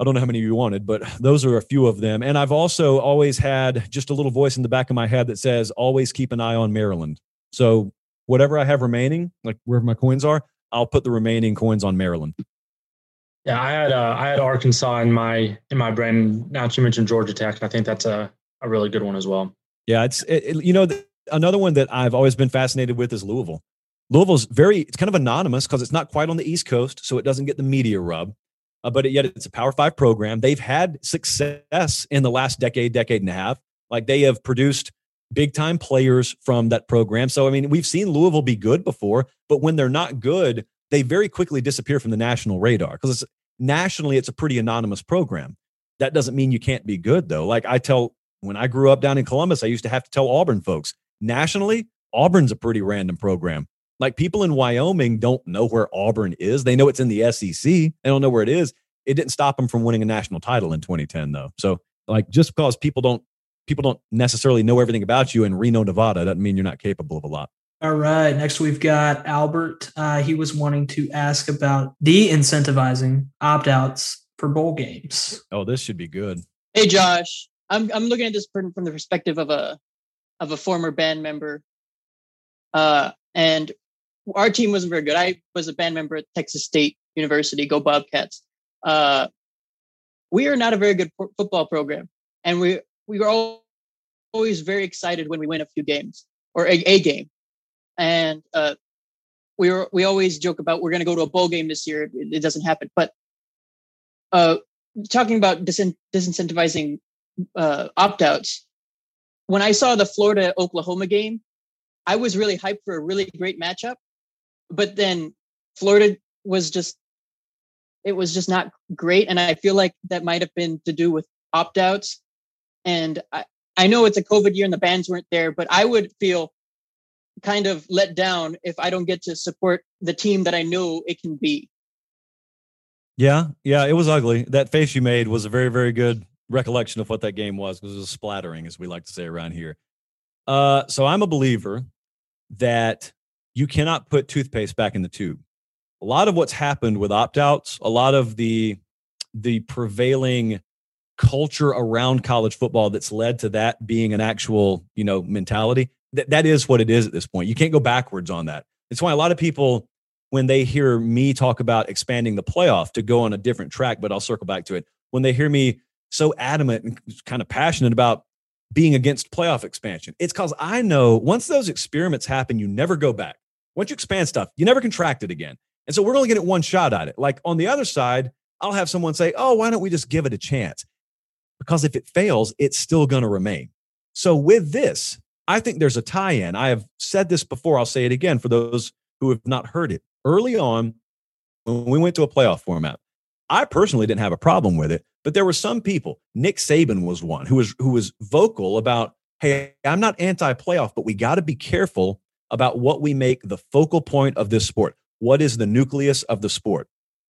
I don't know how many you wanted, but those are a few of them. And I've also always had just a little voice in the back of my head that says, always keep an eye on Maryland. So whatever I have remaining, like wherever my coins are, I'll put the remaining coins on Maryland. Yeah, I had uh, I had Arkansas in my in my brain. Now that you mentioned Georgia Tech, I think that's a, a really good one as well. Yeah, it's it, it, you know another one that I've always been fascinated with is Louisville. Louisville's very it's kind of anonymous because it's not quite on the East Coast, so it doesn't get the media rub uh, but yet it's a Power Five program. They've had success in the last decade, decade and a half. Like they have produced big time players from that program. So, I mean, we've seen Louisville be good before, but when they're not good, they very quickly disappear from the national radar because nationally, it's a pretty anonymous program. That doesn't mean you can't be good, though. Like I tell, when I grew up down in Columbus, I used to have to tell Auburn folks nationally, Auburn's a pretty random program. Like people in Wyoming don't know where Auburn is. They know it's in the SEC. They don't know where it is. It didn't stop them from winning a national title in 2010, though. So, like, just because people don't people don't necessarily know everything about you in Reno, Nevada, doesn't mean you're not capable of a lot. All right. Next, we've got Albert. Uh, he was wanting to ask about de incentivizing opt outs for bowl games. Oh, this should be good. Hey, Josh. I'm I'm looking at this from, from the perspective of a of a former band member. Uh, and our team wasn't very good. I was a band member at Texas State University, go Bobcats. Uh, we are not a very good football program, and we we were always very excited when we win a few games or a, a game, and uh, we were we always joke about we're going to go to a bowl game this year. It, it doesn't happen, but uh, talking about disin- disincentivizing uh, opt outs, when I saw the Florida Oklahoma game, I was really hyped for a really great matchup but then Florida was just it was just not great and i feel like that might have been to do with opt-outs and i i know it's a covid year and the bands weren't there but i would feel kind of let down if i don't get to support the team that i know it can be yeah yeah it was ugly that face you made was a very very good recollection of what that game was because it was splattering, as we like to say around here. Uh, so I'm a believer that you cannot put toothpaste back in the tube. A lot of what's happened with opt outs, a lot of the the prevailing culture around college football that's led to that being an actual, you know, mentality. That that is what it is at this point. You can't go backwards on that. It's why a lot of people, when they hear me talk about expanding the playoff to go on a different track, but I'll circle back to it. When they hear me so adamant and kind of passionate about being against playoff expansion, it's because I know once those experiments happen, you never go back. Once you expand stuff, you never contract it again. And so we're only getting one shot at it. Like on the other side, I'll have someone say, Oh, why don't we just give it a chance? Because if it fails, it's still going to remain. So with this, I think there's a tie in. I have said this before. I'll say it again for those who have not heard it. Early on, when we went to a playoff format, I personally didn't have a problem with it, but there were some people. Nick Saban was one who was who was vocal about, "Hey, I'm not anti-playoff, but we got to be careful about what we make the focal point of this sport. What is the nucleus of the sport?"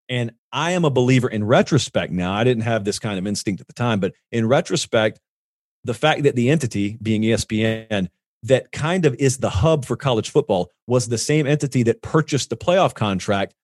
And I am a believer in retrospect now. I didn't have this kind of instinct at the time, but in retrospect, the fact that the entity being ESPN that kind of is the hub for college football was the same entity that purchased the playoff contract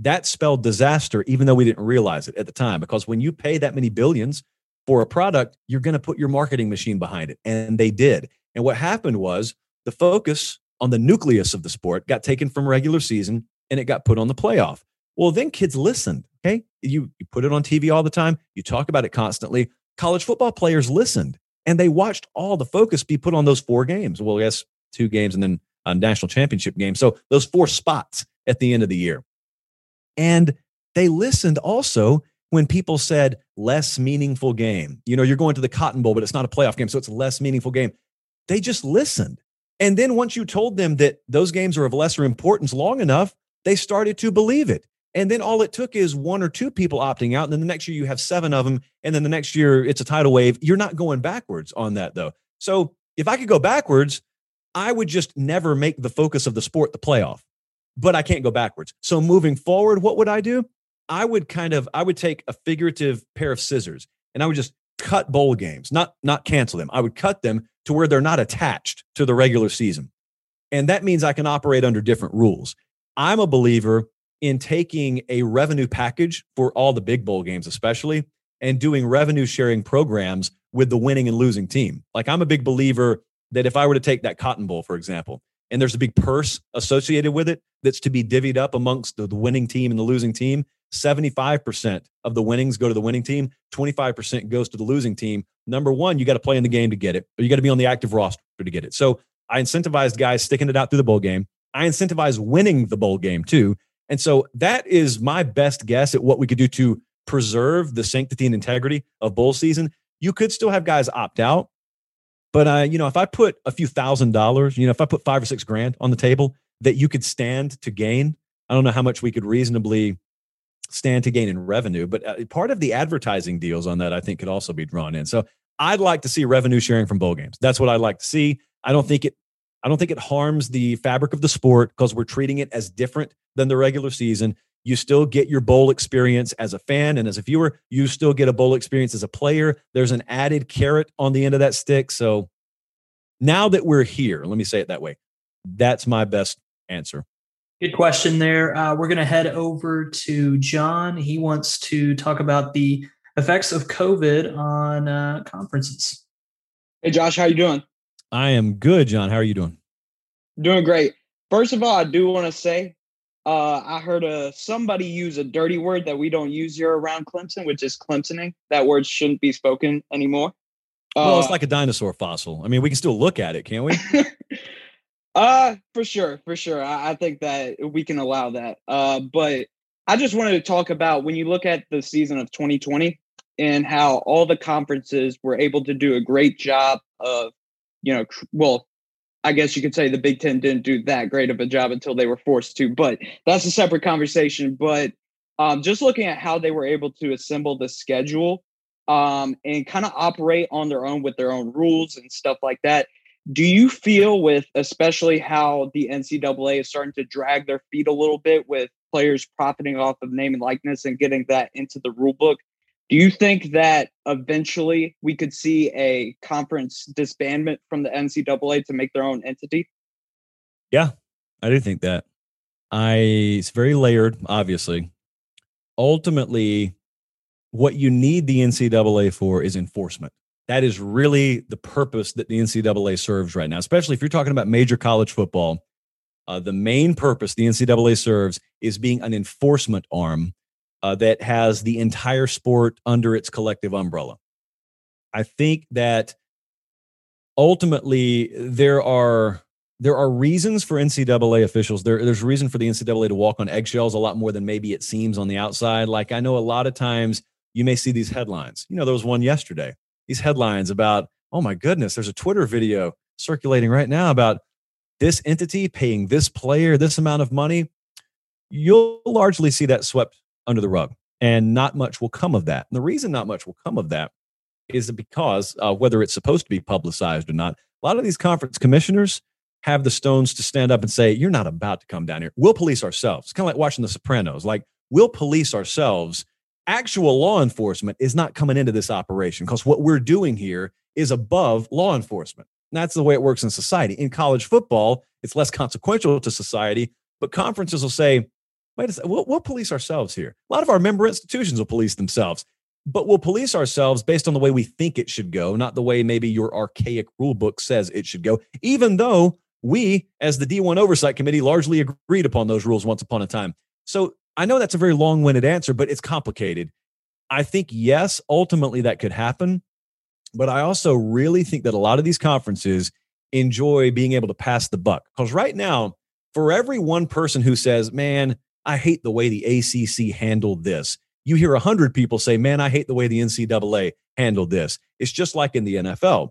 that spelled disaster even though we didn't realize it at the time because when you pay that many billions for a product you're going to put your marketing machine behind it and they did and what happened was the focus on the nucleus of the sport got taken from regular season and it got put on the playoff well then kids listened okay you, you put it on tv all the time you talk about it constantly college football players listened and they watched all the focus be put on those four games. Well, yes, two games and then a national championship game. So those four spots at the end of the year. And they listened also when people said less meaningful game. You know, you're going to the Cotton Bowl, but it's not a playoff game, so it's a less meaningful game. They just listened. And then once you told them that those games are of lesser importance long enough, they started to believe it. And then all it took is one or two people opting out. And then the next year you have seven of them. And then the next year it's a tidal wave. You're not going backwards on that, though. So if I could go backwards, I would just never make the focus of the sport the playoff, but I can't go backwards. So moving forward, what would I do? I would kind of, I would take a figurative pair of scissors and I would just cut bowl games, not, not cancel them. I would cut them to where they're not attached to the regular season. And that means I can operate under different rules. I'm a believer in taking a revenue package for all the big bowl games, especially, and doing revenue sharing programs with the winning and losing team. Like I'm a big believer that if I were to take that Cotton Bowl, for example, and there's a big purse associated with it that's to be divvied up amongst the, winning team and the losing team, 75% of the winnings go to the winning team, 25% goes to the losing team. Number one, you got to play in the game to get it, or you got to be on the active roster to get it. So I incentivized guys sticking it out through the bowl game. I incentivize winning the bowl game too. And so that is my best guess at what we could do to preserve the sanctity and integrity of bowl season. You could still have guys opt out, but uh, you know, if I put a few thousand dollars, you know, if I put five or six grand on the table that you could stand to gain, I don't know how much we could reasonably stand to gain in revenue, but uh, part of the advertising deals on that I think could also be drawn in. So I'd like to see revenue sharing from bowl games. That's what I'd like to see. I don't think it I don't think it harms the fabric of the sport because we're treating it as different than the regular season. You still get your bowl experience as a fan and as a viewer. You still get a bowl experience as a player. There's an added carrot on the end of that stick. So now that we're here, let me say it that way. That's my best answer. Good question there. Uh, we're going to head over to John. He wants to talk about the effects of COVID on uh, conferences. Hey, Josh, how you doing? I am good, John. How are you doing? Doing great. First of all, I do want to say uh, I heard uh, somebody use a dirty word that we don't use here around Clemson, which is Clemsoning. That word shouldn't be spoken anymore. Well, it's uh, like a dinosaur fossil. I mean, we can still look at it, can't we? uh, for sure, for sure. I, I, think that we can allow that. Uh, but I just wanted to talk about when you look at the season of 2020 and how all the conferences were able to do a great job of you know, well, I guess you could say the Big Ten didn't do that great of a job until they were forced to, but that's a separate conversation. But um, just looking at how they were able to assemble the schedule um, and kind of operate on their own with their own rules and stuff like that. Do you feel with especially how the NCAA is starting to drag their feet a little bit with players profiting off of name and likeness and getting that into the rule book? Do you think that eventually we could see a conference disbandment from the NCAA to make their own entity? Yeah, I do think that. I it's very layered, obviously. Ultimately, what you need the NCAA for is enforcement. That is really the purpose that the NCAA serves right now, especially if you're talking about major college football. Uh, the main purpose the NCAA serves is being an enforcement arm uh, that has the entire sport under its collective umbrella. I think that ultimately there are there are reasons for NCAA officials. There, there's reason for the NCAA to walk on eggshells a lot more than maybe it seems on the outside. Like I know a lot of times you may see these headlines. You know, there was one yesterday. These headlines about, oh my goodness, there's a Twitter video circulating right now about this entity paying this player this amount of money. You'll largely see that swept under the rug, and not much will come of that. And the reason not much will come of that is because uh, whether it's supposed to be publicized or not, a lot of these conference commissioners have the stones to stand up and say, You're not about to come down here. We'll police ourselves. It's kind of like watching The Sopranos. Like, we'll police ourselves. Actual law enforcement is not coming into this operation because what we're doing here is above law enforcement. And that's the way it works in society. In college football, it's less consequential to society, but conferences will say, Wait a second, we'll, we'll police ourselves here. A lot of our member institutions will police themselves but we'll police ourselves based on the way we think it should go, not the way maybe your archaic rule book says it should go, even though we, as the D1 Oversight Committee, largely agreed upon those rules once upon a time. So I know that's a very long winded answer, but it's complicated. I think, yes, ultimately that could happen. But I also really think that a lot of these conferences enjoy being able to pass the buck. Because right now, for every one person who says, man, I hate the way the ACC handled this, you hear 100 people say, man, I hate the way the NCAA handled this. It's just like in the NFL.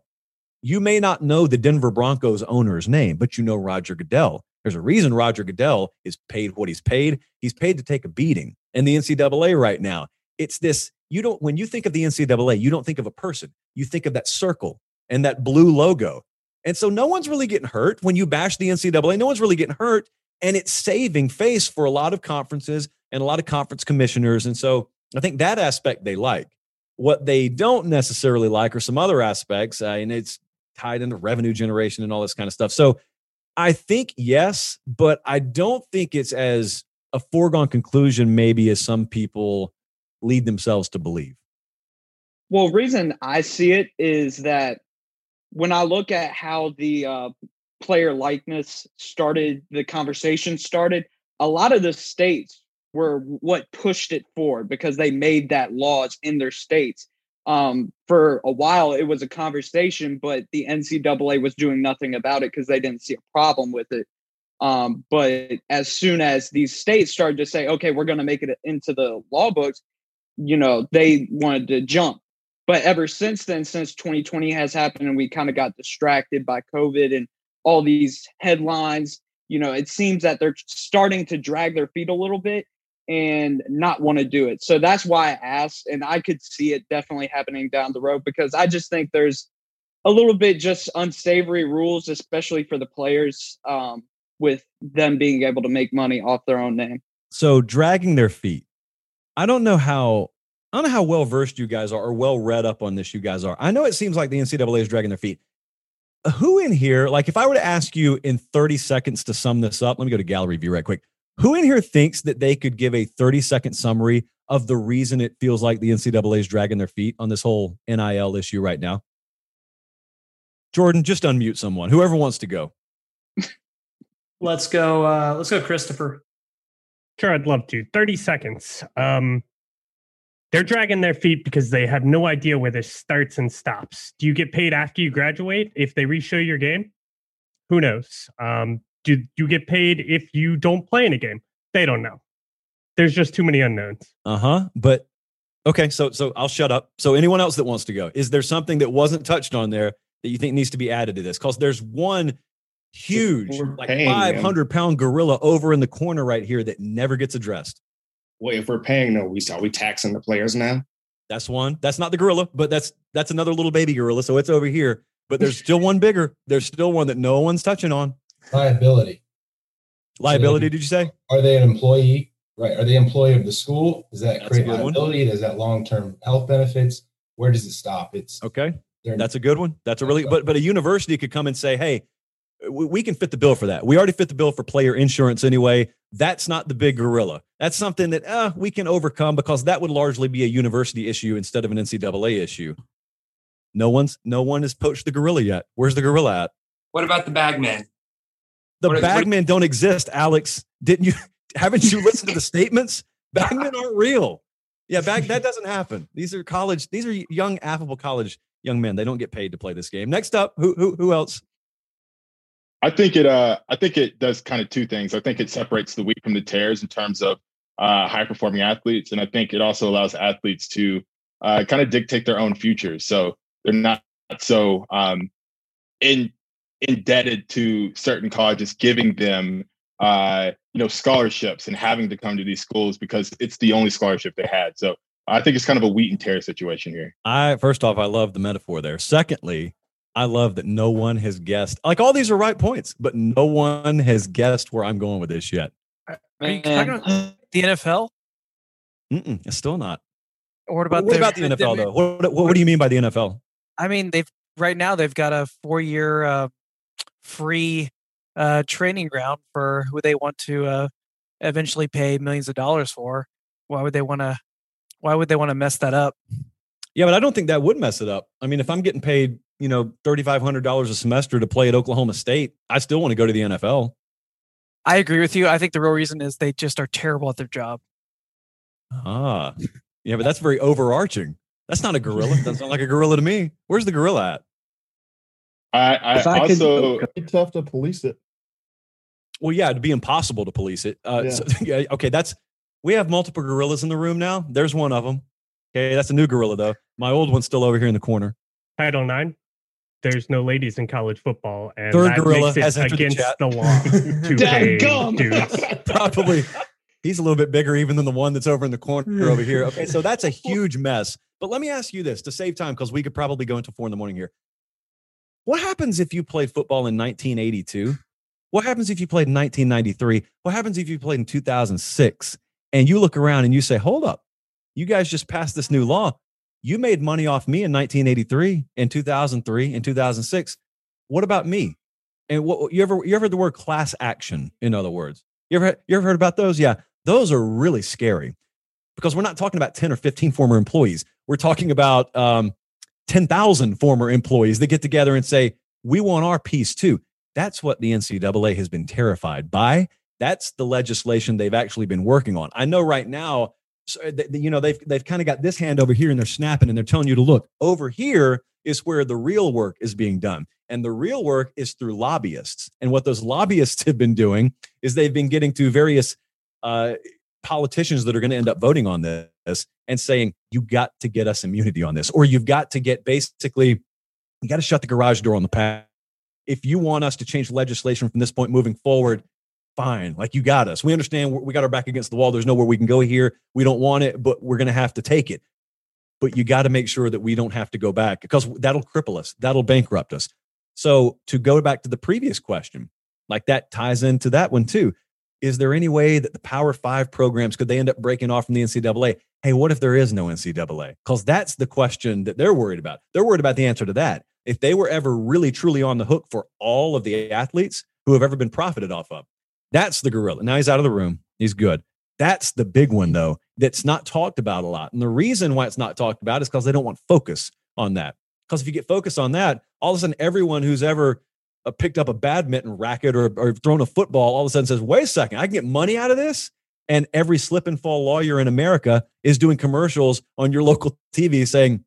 You may not know the Denver Broncos owner's name, but you know Roger Goodell. There's a reason Roger Goodell is paid what he's paid. He's paid to take a beating. And the NCAA right now, it's this you don't, when you think of the NCAA, you don't think of a person. You think of that circle and that blue logo. And so no one's really getting hurt when you bash the NCAA. No one's really getting hurt. And it's saving face for a lot of conferences and a lot of conference commissioners. And so I think that aspect they like. What they don't necessarily like are some other aspects, uh, and it's tied into revenue generation and all this kind of stuff. So I think yes, but I don't think it's as a foregone conclusion, maybe as some people lead themselves to believe. Well, reason I see it is that when I look at how the uh, player likeness started, the conversation started, a lot of the states were what pushed it forward because they made that laws in their states um, for a while it was a conversation, but the NCAA was doing nothing about it because they didn't see a problem with it. Um, but as soon as these states started to say, okay, we're going to make it into the law books, you know, they wanted to jump. But ever since then, since 2020 has happened and we kind of got distracted by COVID and all these headlines, you know, it seems that they're starting to drag their feet a little bit and not want to do it. So that's why I asked, and I could see it definitely happening down the road because I just think there's a little bit just unsavory rules, especially for the players, um, with them being able to make money off their own name. So dragging their feet. I don't know how I don't know how well versed you guys are or well read up on this you guys are. I know it seems like the NCAA is dragging their feet. Who in here, like if I were to ask you in 30 seconds to sum this up, let me go to gallery view right quick. Who in here thinks that they could give a 30 second summary of the reason it feels like the NCAA is dragging their feet on this whole NIL issue right now? Jordan, just unmute someone. Whoever wants to go. let's go. Uh, let's go, Christopher. Sure, I'd love to. 30 seconds. Um, they're dragging their feet because they have no idea where this starts and stops. Do you get paid after you graduate if they reshow your game? Who knows? Um, do you get paid if you don't play in a game? They don't know. There's just too many unknowns. Uh huh. But okay, so so I'll shut up. So anyone else that wants to go, is there something that wasn't touched on there that you think needs to be added to this? Because there's one huge, like 500 pound gorilla over in the corner right here that never gets addressed. Well, if we're paying no, we are we taxing the players now? That's one. That's not the gorilla, but that's that's another little baby gorilla. So it's over here. But there's still one bigger. There's still one that no one's touching on. Liability. Liability, did you say? Are they an employee Right. Are they employee of the school? Does that That's create good one. liability? Does that long term health benefits? Where does it stop? It's Okay. That's a good one. That's a really but but a university could come and say, "Hey, we, we can fit the bill for that. We already fit the bill for player insurance anyway. That's not the big gorilla. That's something that uh, we can overcome because that would largely be a university issue instead of an NCAA issue. No one's no one has poached the gorilla yet. Where's the gorilla at? What about the bagman? The what- bagmen don't exist, Alex. Didn't you? Haven't you listened to the statements? Bagmen aren't real. Yeah, bag that doesn't happen. These are college. These are young, affable college young men. They don't get paid to play this game. Next up, who who who else? I think it. Uh, I think it does kind of two things. I think it separates the wheat from the tares in terms of uh, high performing athletes, and I think it also allows athletes to uh, kind of dictate their own futures. So they're not so um, in indebted to certain colleges giving them uh, you know scholarships and having to come to these schools because it's the only scholarship they had. So I think it's kind of a wheat and tear situation here. I first off, I love the metaphor there. Secondly, I love that no one has guessed. Like all these are right points, but no one has guessed where I'm going with this yet. Are you talking about the NFL? Mm-mm, it's still not. What about what the, about the NFL though? What, what, what do you mean by the NFL? I mean, they've right now they've got a four-year uh, free uh, training ground for who they want to uh, eventually pay millions of dollars for. Why would they want to? Why would they want to mess that up? Yeah, but I don't think that would mess it up. I mean, if I'm getting paid, you know, thirty five hundred dollars a semester to play at Oklahoma State, I still want to go to the NFL. I agree with you. I think the real reason is they just are terrible at their job. Ah, yeah, but that's very overarching. That's not a gorilla. Doesn't sound like a gorilla to me. Where's the gorilla at? I, I, If I could- also It's tough to police it. Well, yeah, it'd be impossible to police it. Uh, Yeah. so- yeah, okay, that's we have multiple gorillas in the room now. There's one of them. Okay, that's a new gorilla though. My old one's still over here in the corner. Title nine. There's no ladies in college football, and Third that gorilla makes it has entered the against chat. the, law to pay Dadgum. dudes. Probably. He's a little bit bigger even than the one that's over in the corner over here. Okay, so that's a huge mess. But let me ask you this to save time because we could probably go into four in the morning here. What happens if you played football in 1982? What happens if you played in 1993? What happens if you played in 2006 and you look around and you say, hold up, you guys just passed this new law. You made money off me in 1983, in 2003, in 2006. What about me? And what you ever you ever heard the word class action? In other words, you ever you ever heard about those? Yeah, those are really scary because we're not talking about 10 or 15 former employees. We're talking about um, 10,000 former employees that get together and say, we want our piece too. That's what the NCAA has been terrified by. That's the legislation they've actually been working on. I know right now, th- you know, they've, they've kind of got this hand over here and they're snapping and they're telling you to look over here is where the real work is being done. And the real work is through lobbyists. And what those lobbyists have been doing is they've been getting to various uh, politicians that are going to end up voting on this and saying, you got to get us immunity on this, or you've got to get basically, you got to shut the garage door on the path. If you want us to change legislation from this point moving forward, fine. Like you got us. We understand we got our back against the wall. There's nowhere we can go here. We don't want it, but we're going to have to take it. But you got to make sure that we don't have to go back because that'll cripple us. That'll bankrupt us. So to go back to the previous question, like that ties into that one too. Is there any way that the Power Five programs could they end up breaking off from the NCAA? Hey, what if there is no NCAA? Because that's the question that they're worried about. They're worried about the answer to that. If they were ever really truly on the hook for all of the athletes who have ever been profited off of, that's the gorilla. Now he's out of the room. He's good. That's the big one, though, that's not talked about a lot. And the reason why it's not talked about is because they don't want focus on that. Because if you get focus on that, all of a sudden, everyone who's ever uh, picked up a badminton racket or, or thrown a football all of a sudden says, wait a second, I can get money out of this. And every slip and fall lawyer in America is doing commercials on your local TV saying,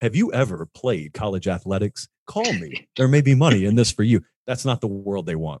Have you ever played college athletics? Call me. There may be money in this for you. That's not the world they want.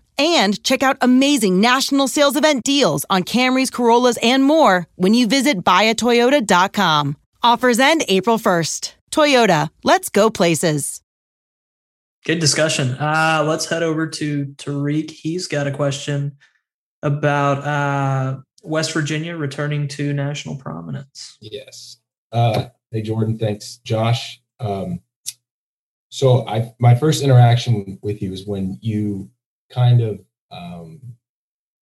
and check out amazing national sales event deals on Camrys, Corollas, and more when you visit buyatoyota.com. Offers end April 1st. Toyota, let's go places. Good discussion. Uh, let's head over to Tariq. He's got a question about uh, West Virginia returning to national prominence. Yes. Uh, hey, Jordan. Thanks, Josh. Um, so I, my first interaction with you was when you kind of um,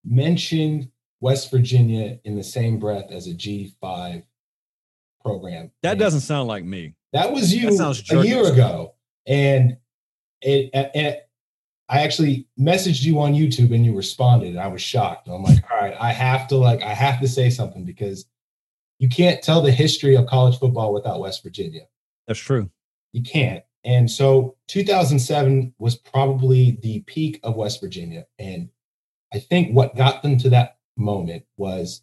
mentioned West Virginia in the same breath as a G5 program. That And doesn't sound like me. That was you That a year ago. And it, and I actually messaged you on YouTube and you responded. And I was shocked. I'm like, all right, I have to like, I have to say something because you can't tell the history of college football without West Virginia. That's true. You can't. And so 2007 was probably the peak of West Virginia. And I think what got them to that moment was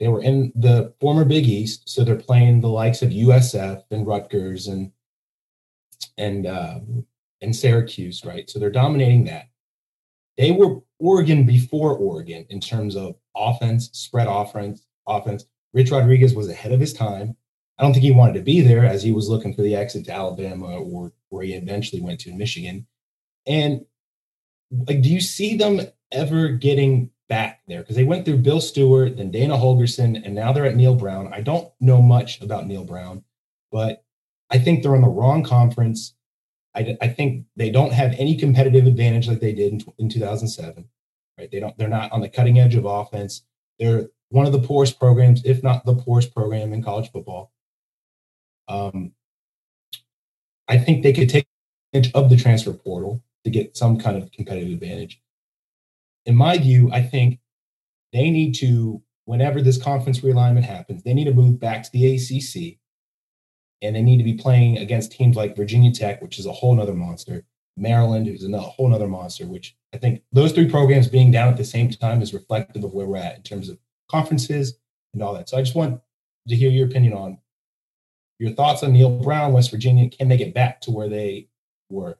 they were in the former Big East. So they're playing the likes of USF and Rutgers and, and, um, and Syracuse, right? So they're dominating that. They were Oregon before Oregon in terms of offense, spread offense, offense. Rich Rodriguez was ahead of his time. I don't think he wanted to be there as he was looking for the exit to Alabama or where he eventually went to Michigan. And like, do you see them ever getting back there? Because they went through Bill Stewart, then Dana Holgorsen, and now they're at Neal Brown. I don't know much about Neal Brown, but I think they're in the wrong conference. I, I think they don't have any competitive advantage like they did in, in 2007. Right? They don't. They're not on the cutting edge of offense. They're one of the poorest programs, if not the poorest program in college football. Um, I think they could take advantage of the transfer portal to get some kind of competitive advantage. In my view, I think they need to, whenever this conference realignment happens, they need to move back to the ACC and they need to be playing against teams like Virginia Tech, which is a whole nother monster, Maryland, who's a whole nother monster, which I think those three programs being down at the same time is reflective of where we're at in terms of conferences and all that. So I just want to hear your opinion on your thoughts on Neal Brown, West Virginia. Can they get back to where they were?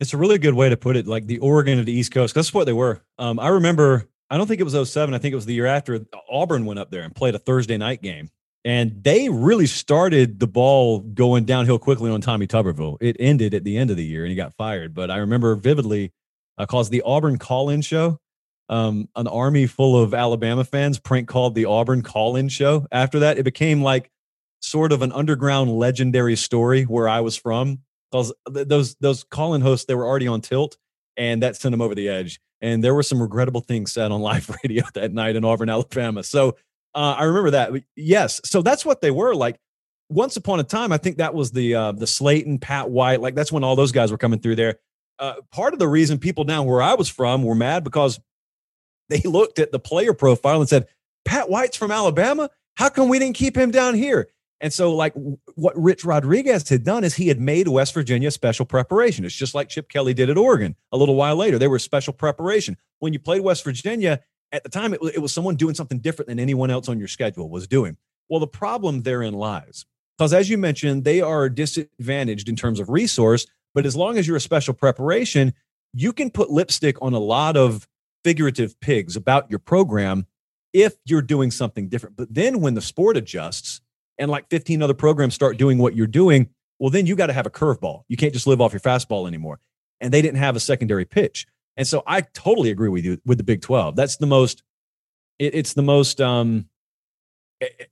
It's a really good way to put it, like the Oregon of the East Coast. That's what they were. Um, I remember, I don't think it was 07. I think it was the year after Auburn went up there and played a Thursday night game. And they really started the ball going downhill quickly on Tommy Tuberville. It ended at the end of the year and he got fired. But I remember vividly, uh, calls the Auburn call in show. Um, an army full of Alabama fans prank called the Auburn call in show. After that, it became like sort of an underground legendary story where I was from because those those call-in hosts they were already on tilt and that sent them over the edge and there were some regrettable things said on live radio that night in auburn alabama. So uh, i remember that yes so that's what they were like once upon a time i think that was the uh, the slaton pat white like that's when all those guys were coming through there. Uh, part of the reason people down where i was from were mad because they looked at the player profile and said pat white's from alabama? How come we didn't keep him down here And so, like what Rich Rodriguez had done is he had made West Virginia special preparation. It's just like Chip Kelly did at Oregon a little while later. They were special preparation. When you played West Virginia, at the time, it, it was someone doing something different than anyone else on your schedule was doing. Well, the problem therein lies because, as you mentioned, they are disadvantaged in terms of resource. But as long as you're a special preparation, you can put lipstick on a lot of figurative pigs about your program if you're doing something different. But then when the sport adjusts and like 15 other programs start doing what you're doing, well, then you got to have a curveball. You can't just live off your fastball anymore. And they didn't have a secondary pitch. And so I totally agree with you with the Big 12. That's the most, it, it's the most, um, it,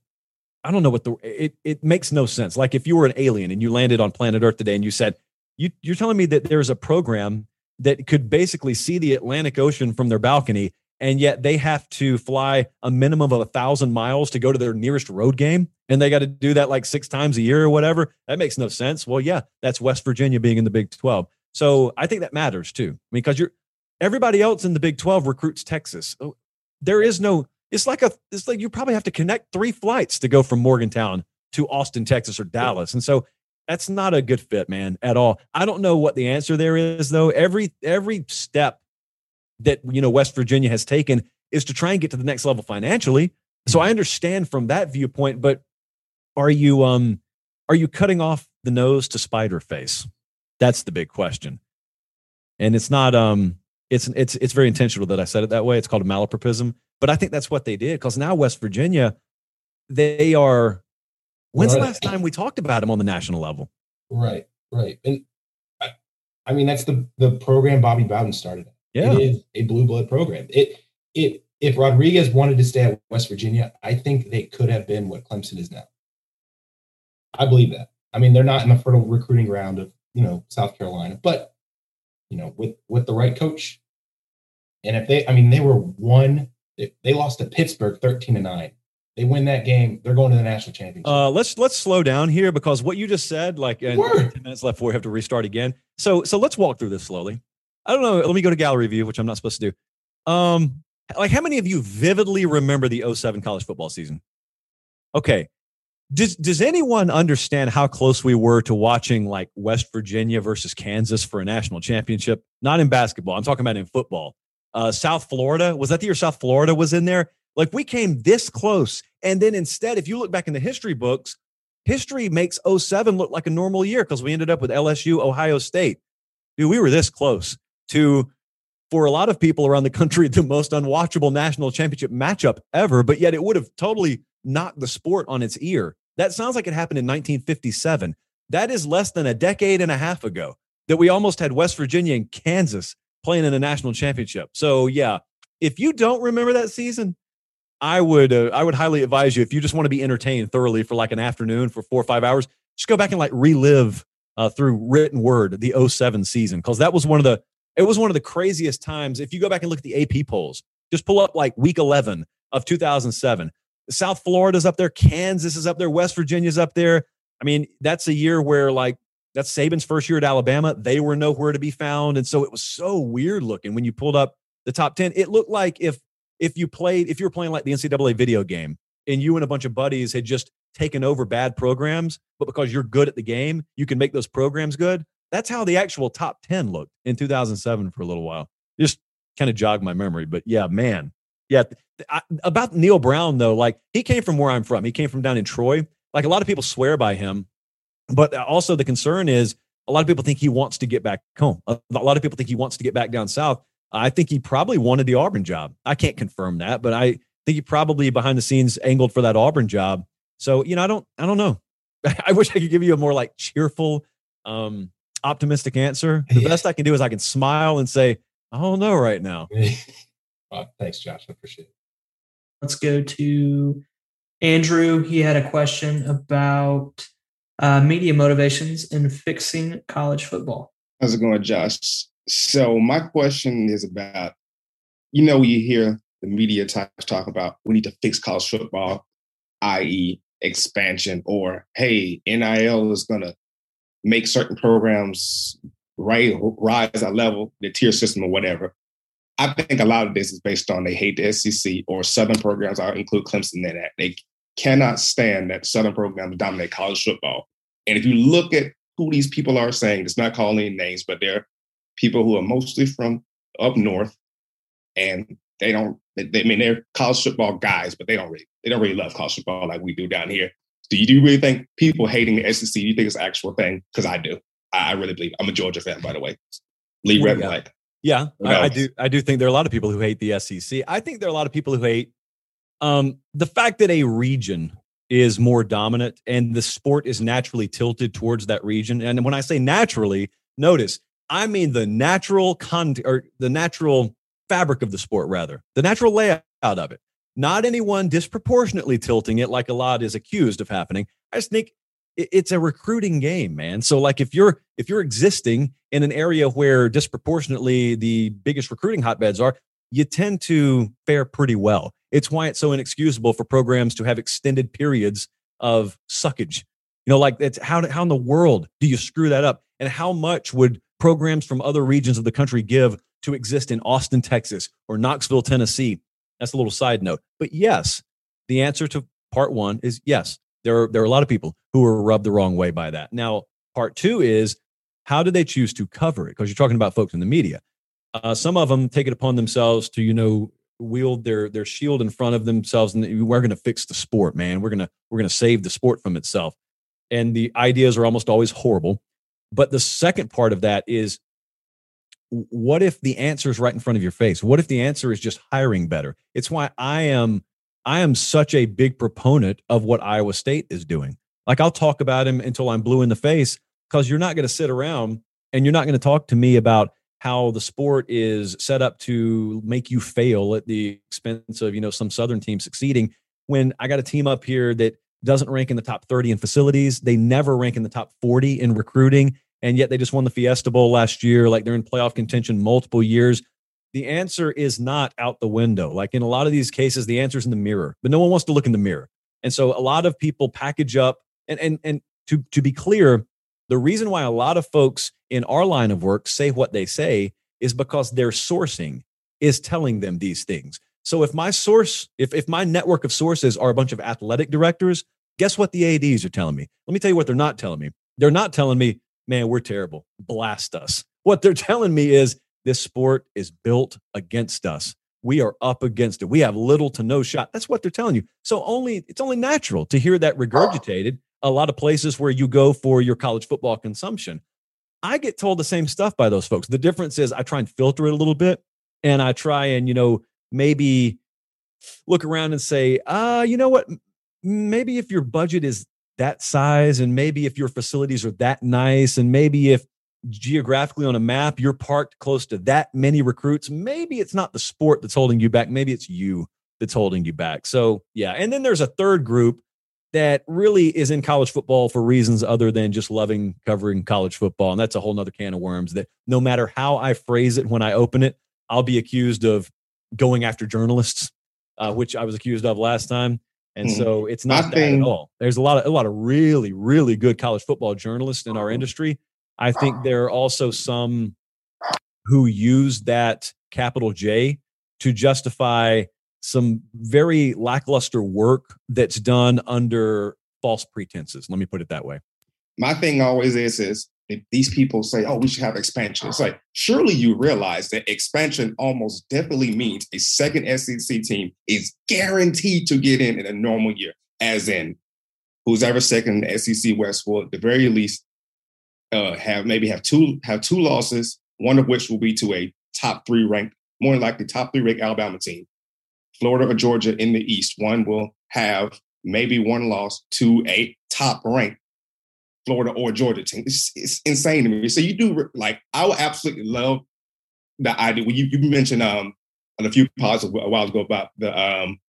I don't know what the, it, it makes no sense. Like if you were an alien and you landed on planet Earth today and you said, you, you're telling me that there's a program that could basically see the Atlantic Ocean from their balcony, and yet they have to fly a minimum of a thousand miles to go to their nearest road game, and they got to do that like six times a year or whatever. That makes no sense. Well, yeah, that's West Virginia being in the Big 12. So I think that matters too, because you're everybody else in the Big 12 recruits Texas. Oh, there is no. It's like a. It's like you probably have to connect three flights to go from Morgantown to Austin, Texas, or Dallas, and so that's not a good fit, man, at all. I don't know what the answer there is, though. Every every step that you know West Virginia has taken is to try and get to the next level financially. So I understand from that viewpoint, but are you um are you cutting off the nose to spider face? That's the big question. And it's not um it's it's it's very intentional that I said it that way. It's called a malapropism, but I think that's what they did because now West Virginia they are When's right. the last time we talked about them on the national level? Right, right. And I, I mean, that's the the program Bobby Bowden started. Yeah. It is a blue blood program. It it if Rodriguez wanted to stay at West Virginia, I think they could have been what Clemson is now. I believe that. I mean, they're not in the fertile recruiting ground of, you know, South Carolina, but you know, with with the right coach. And if they I mean, they were one they, they lost to Pittsburgh 13 to 9 they win that game, they're going to the national championship. Uh, let's let's slow down here because what you just said, like, and ten minutes left before we have to restart again. So so let's walk through this slowly. I don't know. Let me go to gallery view, which I'm not supposed to do. Um, like, how many of you vividly remember the 07 college football season? Okay. Does does anyone understand how close we were to watching like West Virginia versus Kansas for a national championship? Not in basketball. I'm talking about in football. Uh, South Florida was that the year South Florida was in there? Like we came this close. And then instead, if you look back in the history books, history makes 07 look like a normal year because we ended up with LSU, Ohio State. Dude, we were this close to, for a lot of people around the country, the most unwatchable national championship matchup ever, but yet it would have totally knocked the sport on its ear. That sounds like it happened in 1957. That is less than a decade and a half ago that we almost had West Virginia and Kansas playing in a national championship. So, yeah, if you don't remember that season, I would uh, I would highly advise you if you just want to be entertained thoroughly for like an afternoon for four or five hours, just go back and like relive uh, through written word the 07 season because that was one of the it was one of the craziest times. If you go back and look at the AP polls, just pull up like week 11 of 2007. South Florida's up there, Kansas is up there, West Virginia's up there. I mean, that's a year where like that's Saban's first year at Alabama. They were nowhere to be found, and so it was so weird looking when you pulled up the top 10. It looked like if if you played, if you were playing like the NCAA video game and you and a bunch of buddies had just taken over bad programs, but because you're good at the game, you can make those programs good. That's how the actual top 10 looked in 2007 for a little while. Just kind of jogged my memory. But yeah, man. Yeah. I, about Neal Brown, though, like he came from where I'm from. He came from down in Troy. Like a lot of people swear by him. But also the concern is a lot of people think he wants to get back home. A lot of people think he wants to get back down south. I think he probably wanted the Auburn job. I can't confirm that, but I think he probably behind the scenes angled for that Auburn job. So, you know, I don't I don't know. I wish I could give you a more like cheerful, um, optimistic answer. The best I can do is I can smile and say, I don't know right now. well, thanks, Josh. I appreciate it. Let's go to Andrew. He had a question about uh, media motivations in fixing college football. How's it going, Josh? So my question is about, you know, you hear the media types talk about we need to fix college football, i.e., expansion, or hey, NIL is going to make certain programs rise that level, the tier system or whatever. I think a lot of this is based on they hate the SEC or Southern programs. I'll include Clemson in that. They cannot stand that Southern programs dominate college football. And if you look at who these people are saying, it's not calling names, but they're people who are mostly from up north, and they don't. They, they I mean, they're college football guys, but they don't really they don't really love college football like we do down here. Do you, do you really think people hating the SEC? Do you think it's an actual thing? Because I do. I, I, really believe. I'm a Georgia fan, by the way. Lee Red yeah. like. Yeah. I, I do. I do think there are a lot of people who hate the SEC. I think there are a lot of people who hate um, the fact that a region is more dominant and the sport is naturally tilted towards that region. And when I say naturally, notice I mean the natural con or the natural fabric of the sport, rather the natural layout of it. Not anyone disproportionately tilting it like a lot is accused of happening. I just think it's a recruiting game, man. So like if you're if you're existing in an area where disproportionately the biggest recruiting hotbeds are, you tend to fare pretty well. It's why it's so inexcusable for programs to have extended periods of suckage. You know, like it's how how in the world do you screw that up? And how much would programs from other regions of the country give to exist in Austin, Texas, or Knoxville, Tennessee? That's a little side note. But yes, the answer to part one is yes. There are there are a lot of people who are rubbed the wrong way by that. Now, part two is how do they choose to cover it? Because you're talking about folks in the media. Uh, some of them take it upon themselves to you know wield their their shield in front of themselves and we're going to fix the sport man we're to we're to save the sport from itself and the ideas are almost always horrible but the second part of that is what if the answer is right in front of your face? What if the answer is just hiring better? It's why i am i am such a big proponent of what iowa state is doing. Like i'll talk about him until i'm blue in the face because you're not going to sit around and you're not going to talk to me about how the sport is set up to make you fail at the expense of you know some southern team succeeding when i got a team up here that doesn't rank in the top 30 in facilities. They never rank in the top 40 in recruiting and yet they just won the fiesta bowl last year like they're in playoff contention multiple years the answer is not out the window like in a lot of these cases the answer is in the mirror but no one wants to look in the mirror and so a lot of people package up and and and to to be clear the reason why a lot of folks in our line of work say what they say is because their sourcing is telling them these things. So if my source, if if my network of sources are a bunch of athletic directors, guess what the ADs are telling me? Let me tell you what they're not telling me. They're not telling me, man, we're terrible. Blast us. What they're telling me is this sport is built against us. We are up against it. We have little to no shot. That's what they're telling you. So only it's only natural to hear that regurgitated a lot of places where you go for your college football consumption. I get told the same stuff by those folks. The difference is I try and filter it a little bit and I try and, you know, maybe look around and say, uh, you know what? Maybe if your budget is that size and maybe if your facilities are that nice and maybe if geographically on a map you're parked close to that many recruits, maybe it's not the sport that's holding you back. Maybe it's you that's holding you back. So, yeah. And then there's a third group that really is in college football for reasons other than just loving covering college football. And that's a whole nother can of worms that no matter how I phrase it when I open it, I'll be accused of going after journalists, uh, which I was accused of last time. And Mhm. so it's not that think- at all. There's a lot of a lot of really, really good college football journalists in our industry. I think there are also some who use that capital J to justify some very lackluster work that's done under false pretenses. Let me put it that way. my thing always is is these people say, "Oh, we should have expansion," it's like surely you realize that expansion almost definitely means a second SEC team is guaranteed to get in in a normal year, as in who's ever second in the SEC West will at the very least uh, have maybe have two have two losses, one of which will be to a top three ranked, more likely top three ranked Alabama team. Florida or Georgia in the East, one will have maybe one loss to a top ranked Florida or Georgia team. It's, it's insane to me. So you do like I would absolutely love the idea. When you, you mentioned um on a few pods a a while ago about the um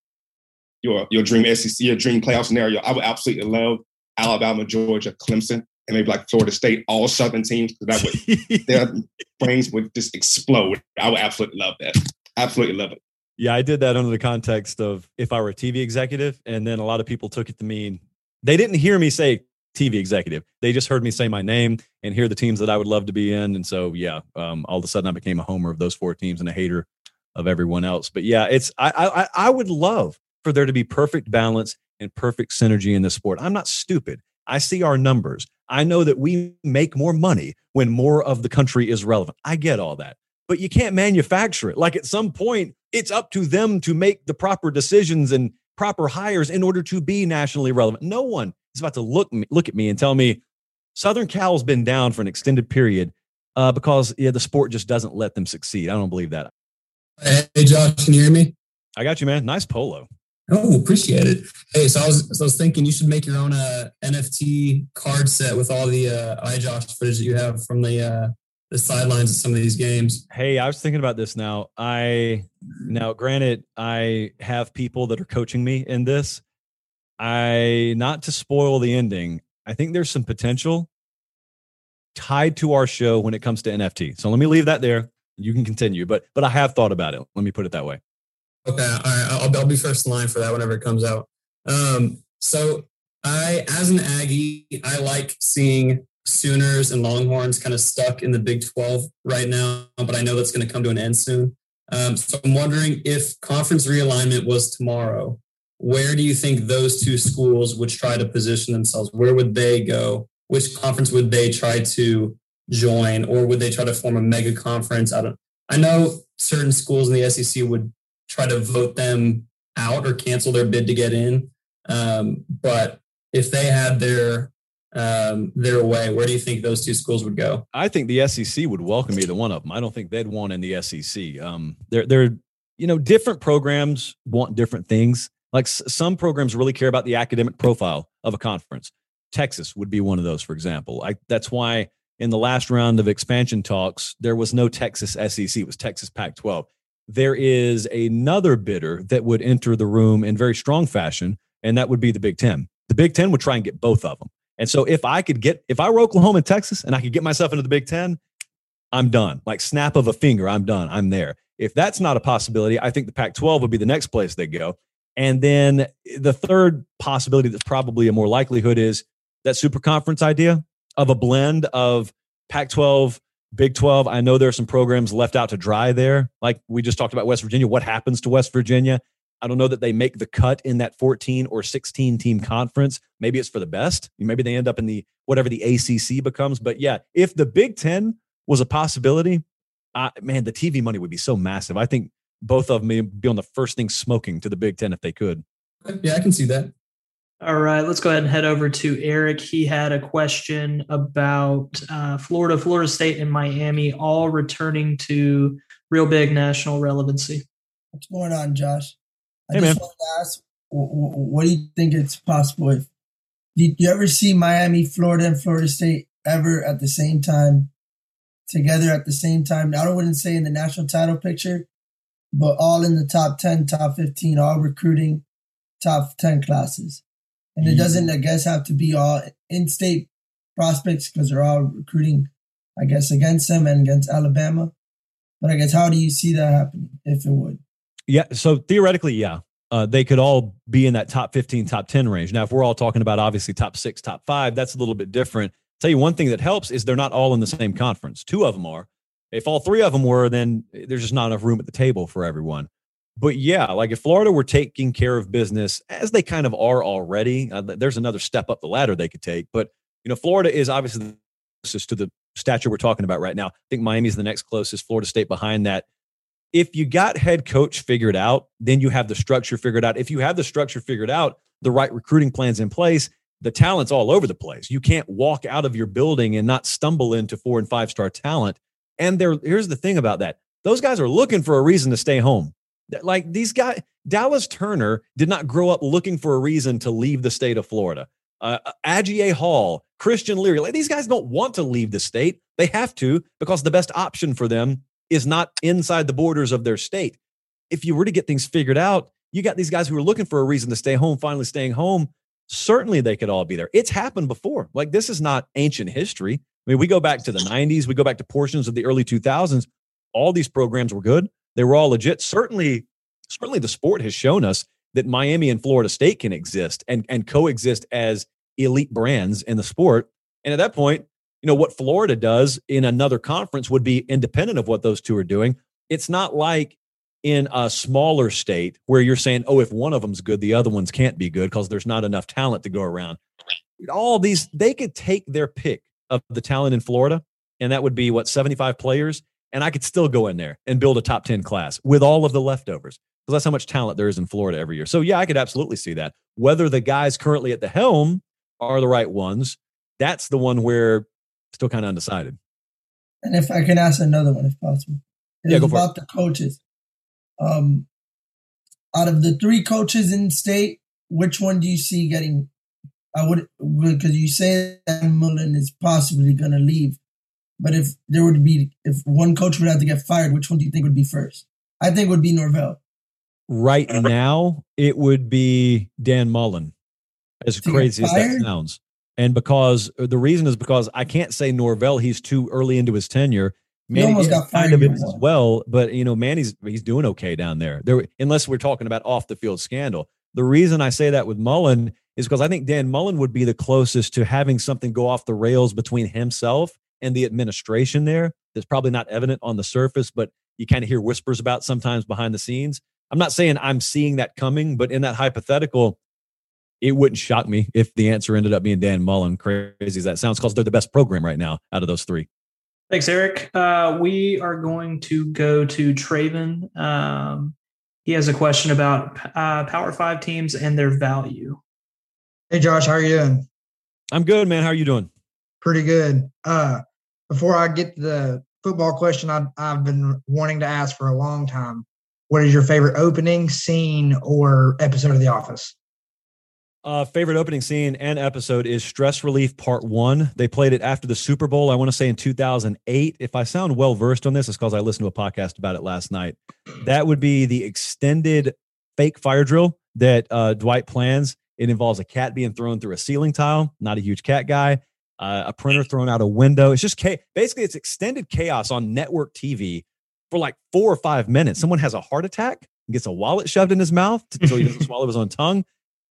your your dream SEC, your dream playoff scenario. I would absolutely love Alabama, Georgia, Clemson, and maybe like Florida State, all Southern teams, because that would their brains would just explode. I would absolutely love that. Absolutely love it. Yeah, I did that under the context of if I were a TV executive, and then a lot of people took it to mean they didn't hear me say TV executive. They just heard me say my name and hear the teams that I would love to be in. And so, yeah, um, all of a sudden I became a homer of those four teams and a hater of everyone else. But yeah, it's I I I would love for there to be perfect balance and perfect synergy in the sport. I'm not stupid. I see our numbers. I know that we make more money when more of the country is relevant. I get all that. But you can't manufacture it. Like at some point, it's up to them to make the proper decisions and proper hires in order to be nationally relevant. No one is about to look look at me and tell me Southern Cal's been down for an extended period uh, because yeah, the sport just doesn't let them succeed. I don't believe that. Hey, Josh, can you hear me? I got you, man. Nice polo. Oh, appreciate it. Hey, so I was so I was thinking you should make your own uh, NFT card set with all the uh, iJosh footage that you have from the uh, the sidelines of some of these games. Hey, I was thinking about this now. I now granted I have people that are coaching me in this. I not to spoil the ending. I think there's some potential tied to our show when it comes to NFT. So let me leave that there. You can continue, but but I have thought about it. Let me put it that way. Okay, all right. I'll, I'll be first in line for that whenever it comes out. Um, so I, as an Aggie, I like seeing Sooners and Longhorns kind of stuck in the Big 12 right now, but I know that's going to come to an end soon. Um, so I'm wondering if conference realignment was tomorrow, where do you think those two schools would try to position themselves? Where would they go? Which conference would they try to join, or would they try to form a mega conference? I don't. I know certain schools in the SEC would try to vote them out or cancel their bid to get in. Um, but if they had their um, their way, where do you think those two schools would go? I think the SEC would welcome either one of them. I don't think they'd want in the SEC. Um, they're they're you know different programs want different things. Like s- some programs really care about the academic profile of a conference. Texas would be one of those, for example. I, that's why in the last round of expansion talks, there was no Texas SEC. It was Texas Pac 12 there is another bidder that would enter the room in very strong fashion, and that would be the Big Ten. The Big Ten would try and get both of them. And so if I could get, if I were Oklahoma and Texas and I could get myself into the Big Ten, I'm done. Like snap of a finger, I'm done. I'm there. If that's not a possibility, I think the Pac 12 would be the next place they go. And then the third possibility that's probably a more likelihood is that super conference idea of a blend of Pac 12 Big 12, I know there are some programs left out to dry there. Like we just talked about West Virginia. What happens to West Virginia? I don't know that they make the cut in that 14 or 16 team conference. Maybe it's for the best. Maybe they end up in the whatever the ACC becomes. But yeah, if the Big 10 was a possibility, man, the TV money would be so massive. I think both of them be on the first thing smoking to the Big 10 if they could. Yeah, I can see that. All right, let's go ahead and head over to Eric. He had a question about uh, Florida, Florida State, and Miami all returning to real big national relevancy. What's going on, Josh? I Hey, just man. wanted to ask, wh- wh- what do you think it's possible if did you ever see Miami, Florida, and Florida State ever at the same time, together at the same time? Now, I wouldn't say in the national title picture, but all in the top ten, top fifteen, all recruiting top ten classes. And it doesn't, I guess, have to be all in-state prospects because they're all recruiting, I guess, against them and against Alabama. But I guess, how do you see that happening if it would? Yeah. So theoretically, yeah, uh, they could all be in that top 15, top 10 range. Now, if we're all talking about obviously top six, top five, that's a little bit different. Tell you one thing that helps is they're not all in the same conference. Two of them are. If all three of them were, then there's just not enough room at the table for everyone. But yeah, like if Florida were taking care of business as they kind of are already, uh, there's another step up the ladder they could take. But you know, Florida is obviously the closest to the stature we're talking about right now. I think Miami's the next closest. Florida State behind that. If you got head coach figured out, then you have the structure figured out. If you have the structure figured out, the right recruiting plans in place, the talent's all over the place. You can't walk out of your building and not stumble into four and five star talent. And there, here's the thing about that: those guys are looking for a reason to stay home. Like these guys, Dallas Turner did not grow up looking for a reason to leave the state of Florida. Uh, Agiye Hall, Christian Leary, like these guys don't want to leave the state. They have to because the best option for them is not inside the borders of their state. If you were to get things figured out, you got these guys who are looking for a reason to stay home, finally staying home. Certainly they could all be there. It's happened before. Like this is not ancient history. I mean, we go back to the 90s, we go back to portions of the early 2000s. All these programs were good. They were all legit. Certainly, certainly the sport has shown us that Miami and Florida State can exist and, and coexist as elite brands in the sport. And at that point, you know, what Florida does in another conference would be independent of what those two are doing. It's not like in a smaller state where you're saying, oh, if one of them's good, the other ones can't be good because there's not enough talent to go around. All these, they could take their pick of the talent in Florida, and that would be what, 75 players? And I could still go in there and build a top 10 class with all of the leftovers because that's how much talent there is in Florida every year. So, yeah, I could absolutely see that. Whether the guys currently at the helm are the right ones, that's the one where still kind of undecided. And if I can ask another one, if possible, it Yeah, go for it. about the coaches. Um, out of the three coaches in state, which one do you see getting? I would because you say that Mullen is possibly going to leave, but if there would be if one coach would have to get fired, which one do you think would be first? I think it would be Norvell. Right now, it would be Dan Mullen, as get crazy as that sounds. And because the reason is because I can't say Norvell, he's too early into his tenure. He almost got fired kind of as well, but you know, Manny's he's doing okay down there. There, unless we're talking about off the field scandal. The reason I say that with Mullen is because I think Dan Mullen would be the closest to having something go off the rails between himself and the administration there. That's probably not evident on the surface, but you kind of hear whispers about sometimes behind the scenes. I'm not saying I'm seeing that coming, but in that hypothetical, it wouldn't shock me if the answer ended up being Dan Mullen. Crazy as that sounds, because they're the best program right now out of those three. Thanks, Eric. Uh, we are going to go to Traven. Um, he has a question about uh, Power Five teams and their value. Hey Josh, how are you doing? I'm good, man. How are you doing? Pretty good. Uh, before I get to the football question, I, I've been wanting to ask for a long time. What is your favorite opening scene or episode of The Office? Uh, favorite opening scene and episode is Stress Relief Part One. They played it after the Super Bowl. I want to say in 2008. If I sound well versed on this, it's because I listened to a podcast about it last night. That would be the extended fake fire drill that uh, Dwight plans. It involves a cat being thrown through a ceiling tile. Not a huge cat guy. Uh, a printer thrown out a window. It's just cha- basically it's extended chaos on network TV for like four or five minutes. Someone has a heart attack and gets a wallet shoved in his mouth so he doesn't swallow his own tongue.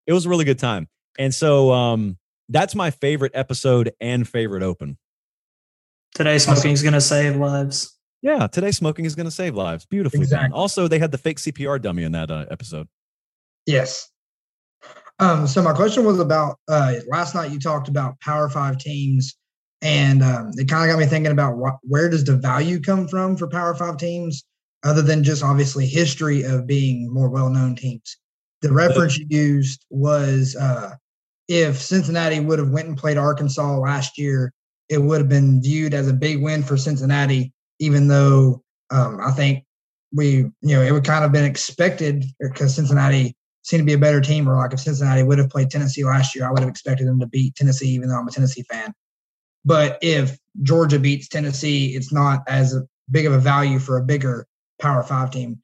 It was a really good time. And so um, that's my favorite episode and favorite open. Today, smoking is going to save lives. Yeah, today smoking is going to save lives. Beautifully done. Also, they had the fake CPR dummy in that uh, episode. Yes. Um, so my question was about uh, last night. You talked about Power Five teams, and um, it kind of got me thinking about what, where does the value come from for Power Five teams, other than just obviously history of being more well-known teams. The reference you used was uh, if Cincinnati would have went and played Arkansas last year, it would have been viewed as a big win for Cincinnati, even though um, I think we, you know, it would kind of been expected because Cincinnati seemed to be a better team. Or like if Cincinnati would have played Tennessee last year, I would have expected them to beat Tennessee, even though I'm a Tennessee fan. But if Georgia beats Tennessee, it's not as big of a value for a bigger Power Five team.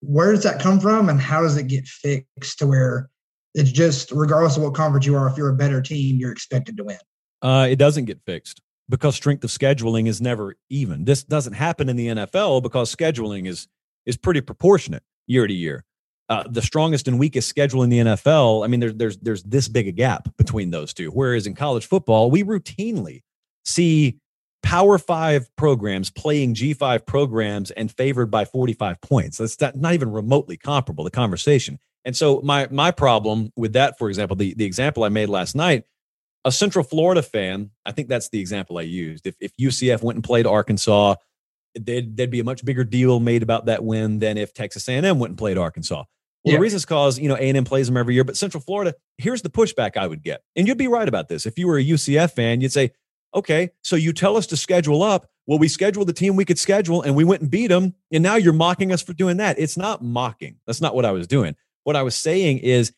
Where does that come from, and how does it get fixed to where it's just regardless of what conference you are, if you're a better team, you're expected to win? Uh, it doesn't get fixed because strength of scheduling is never even. This doesn't happen in the NFL because scheduling is is pretty proportionate year to year. Uh, the strongest and weakest schedule in the NFL, I mean, there's there's there's this big a gap between those two. Whereas in college football, we routinely see Power Five programs playing G5 programs and favored by 45 points. That's not, not even remotely comparable. The conversation. And so my my problem with that, for example, the the example I made last night a Central Florida fan, I think that's the example I used. If, if UCF went and played Arkansas, there'd be a much bigger deal made about that win than if Texas A&M went and played Arkansas. Well, Yeah. the reason is because you know A&M plays them every year, but Central Florida. Here's the pushback I would get, and you'd be right about this. If you were a UCF fan, you'd say, "Okay, so you tell us to schedule up. Well, we scheduled the team we could schedule, and we went and beat them, and now you're mocking us for doing that." It's not mocking. That's not what I was doing. What I was saying is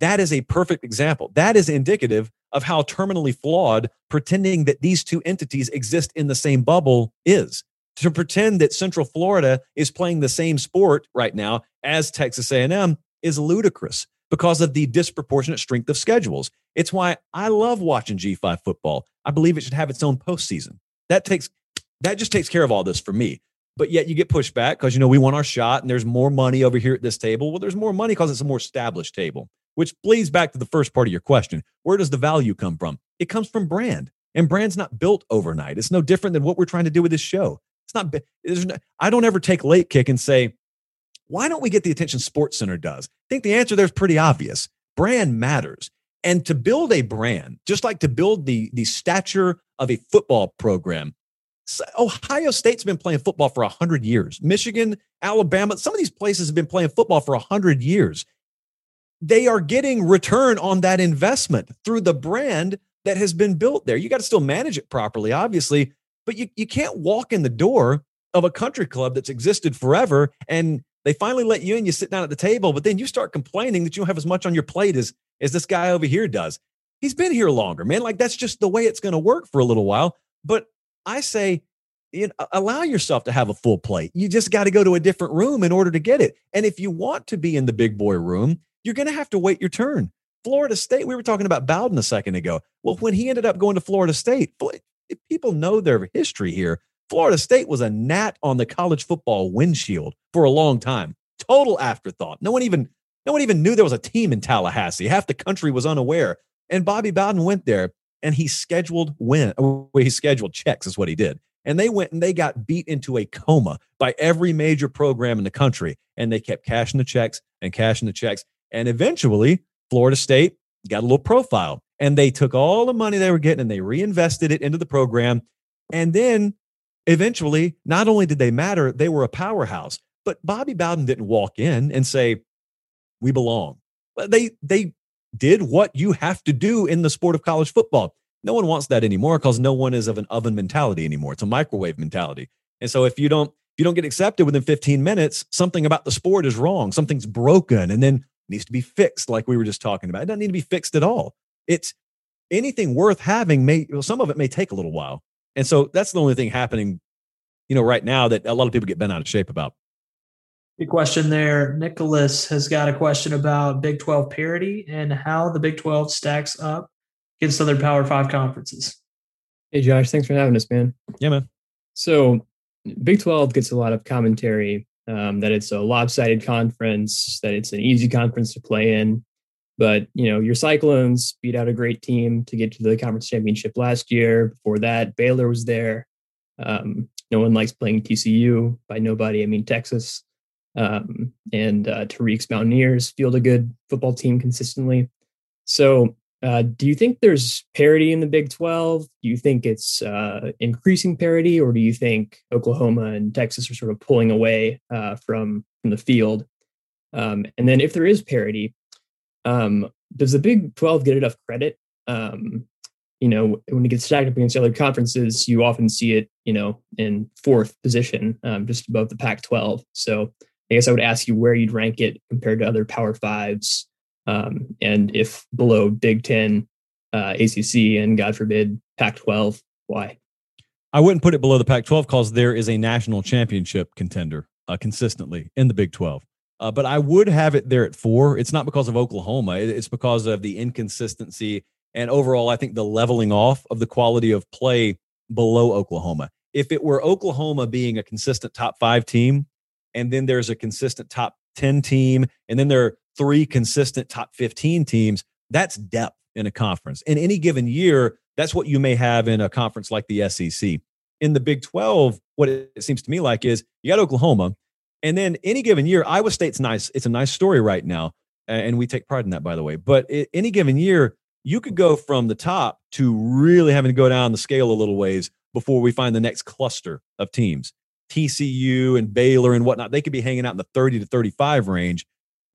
that is a perfect example. That is indicative of how terminally flawed pretending that these two entities exist in the same bubble is. To pretend that Central Florida is playing the same sport right now as Texas A&M is ludicrous because of the disproportionate strength of schedules. It's why I love watching G5 football. I believe it should have its own postseason. That takes that just takes care of all this for me. But yet you get pushed back because you know we want our shot and there's more money over here at this table. Well, there's more money because it's a more established table, which bleeds back to the first part of your question. Where does the value come from? It comes from brand. And brand's not built overnight. It's no different than what we're trying to do with this show. It's not, there's no I don't ever take late kick and say, Why don't we get the attention Sports Center does? I think the answer there is pretty obvious. Brand matters. And to build a brand, just like to build the, the stature of a football program, Ohio State's been playing football for 100 years. Michigan, Alabama, some of these places have been playing football for 100 years. They are getting return on that investment through the brand that has been built there. You got to still manage it properly, obviously, but you, you can't walk in the door of a country club that's existed forever and they finally let you in, you sit down at the table, but then you start complaining that you don't have as much on your plate as, as this guy over here does. He's been here longer, man. Like that's just the way it's going to work for a little while. But I say, you know, allow yourself to have a full plate. You just got to go to a different room in order to get it. And if you want to be in the big boy room, you're going to have to wait your turn. Florida State, we were talking about Bowden a second ago. Well, when he ended up going to Florida State, people know their history here. Florida State was a gnat on the college football windshield for a long time. Total afterthought. No one even no one even knew there was a team in Tallahassee. Half the country was unaware. And Bobby Bowden went there and he scheduled win. Uh, well, he scheduled checks is what he did. And they went and they got beat into a coma by every major program in the country. And they kept cashing the checks and cashing the checks. And eventually, Florida State got a little profile. And they took all the money they were getting and they reinvested it into the program. And then eventually, not only did they matter, they were a powerhouse. But Bobby Bowden didn't walk in and say, We belong. They, they did what you have to do in the sport of college football. No one wants that anymore because no one is of an oven mentality anymore. It's a microwave mentality. And so if you don't if you don't get accepted within 15 minutes, something about the sport is wrong. Something's broken and then needs to be fixed, like we were just talking about. It doesn't need to be fixed at all. It's anything worth having may well, some of it may take a little while. And so that's the only thing happening, you know, right now that a lot of people get bent out of shape about. Good question there. Nicholas has got a question about Big 12 parity and how the Big 12 stacks up against other Power Five conferences. Hey, Josh, thanks for having us, man. Yeah, man. So, Big 12 gets a lot of commentary um, that it's a lopsided conference, that it's an easy conference to play in. But, you know, your Cyclones beat out a great team to get to the conference championship last year. Before that, Baylor was there. Um, no one likes playing TCU. By nobody, I mean Texas. Um, and uh, Tariq's Mountaineers field a good football team consistently. So, uh, do you think there's parity in the Big 12? Do you think it's uh, increasing parity, or do you think Oklahoma and Texas are sort of pulling away uh, from from the field? Um, and then, if there is parity, um, does the Big 12 get enough credit? Um, you know, when it gets stacked up against other conferences, you often see it, you know, in fourth position, um, just above the Pac 12. So, I guess I would ask you where you'd rank it compared to other Power Fives, um, and if below Big Ten, uh, ACC, and God forbid Pac-12, why? I wouldn't put it below the Pac-12 because there is a national championship contender uh, consistently in the Big 12. Uh, but I would have it there at four. It's not because of Oklahoma. It's because of the inconsistency and overall, I think the leveling off of the quality of play below Oklahoma. If it were Oklahoma being a consistent top five team, and then there's a consistent top 10 team, and then there are three consistent top 15 teams. That's depth in a conference. In any given year, that's what you may have in a conference like the SEC. In the Big 12, what it seems to me like is you got Oklahoma, and then any given year, Iowa State's nice. It's a nice story right now. And we take pride in that, by the way. But any given year, you could go from the top to really having to go down the scale a little ways before we find the next cluster of teams. TCU and Baylor and whatnot, they could be hanging out in the 30 to 35 range.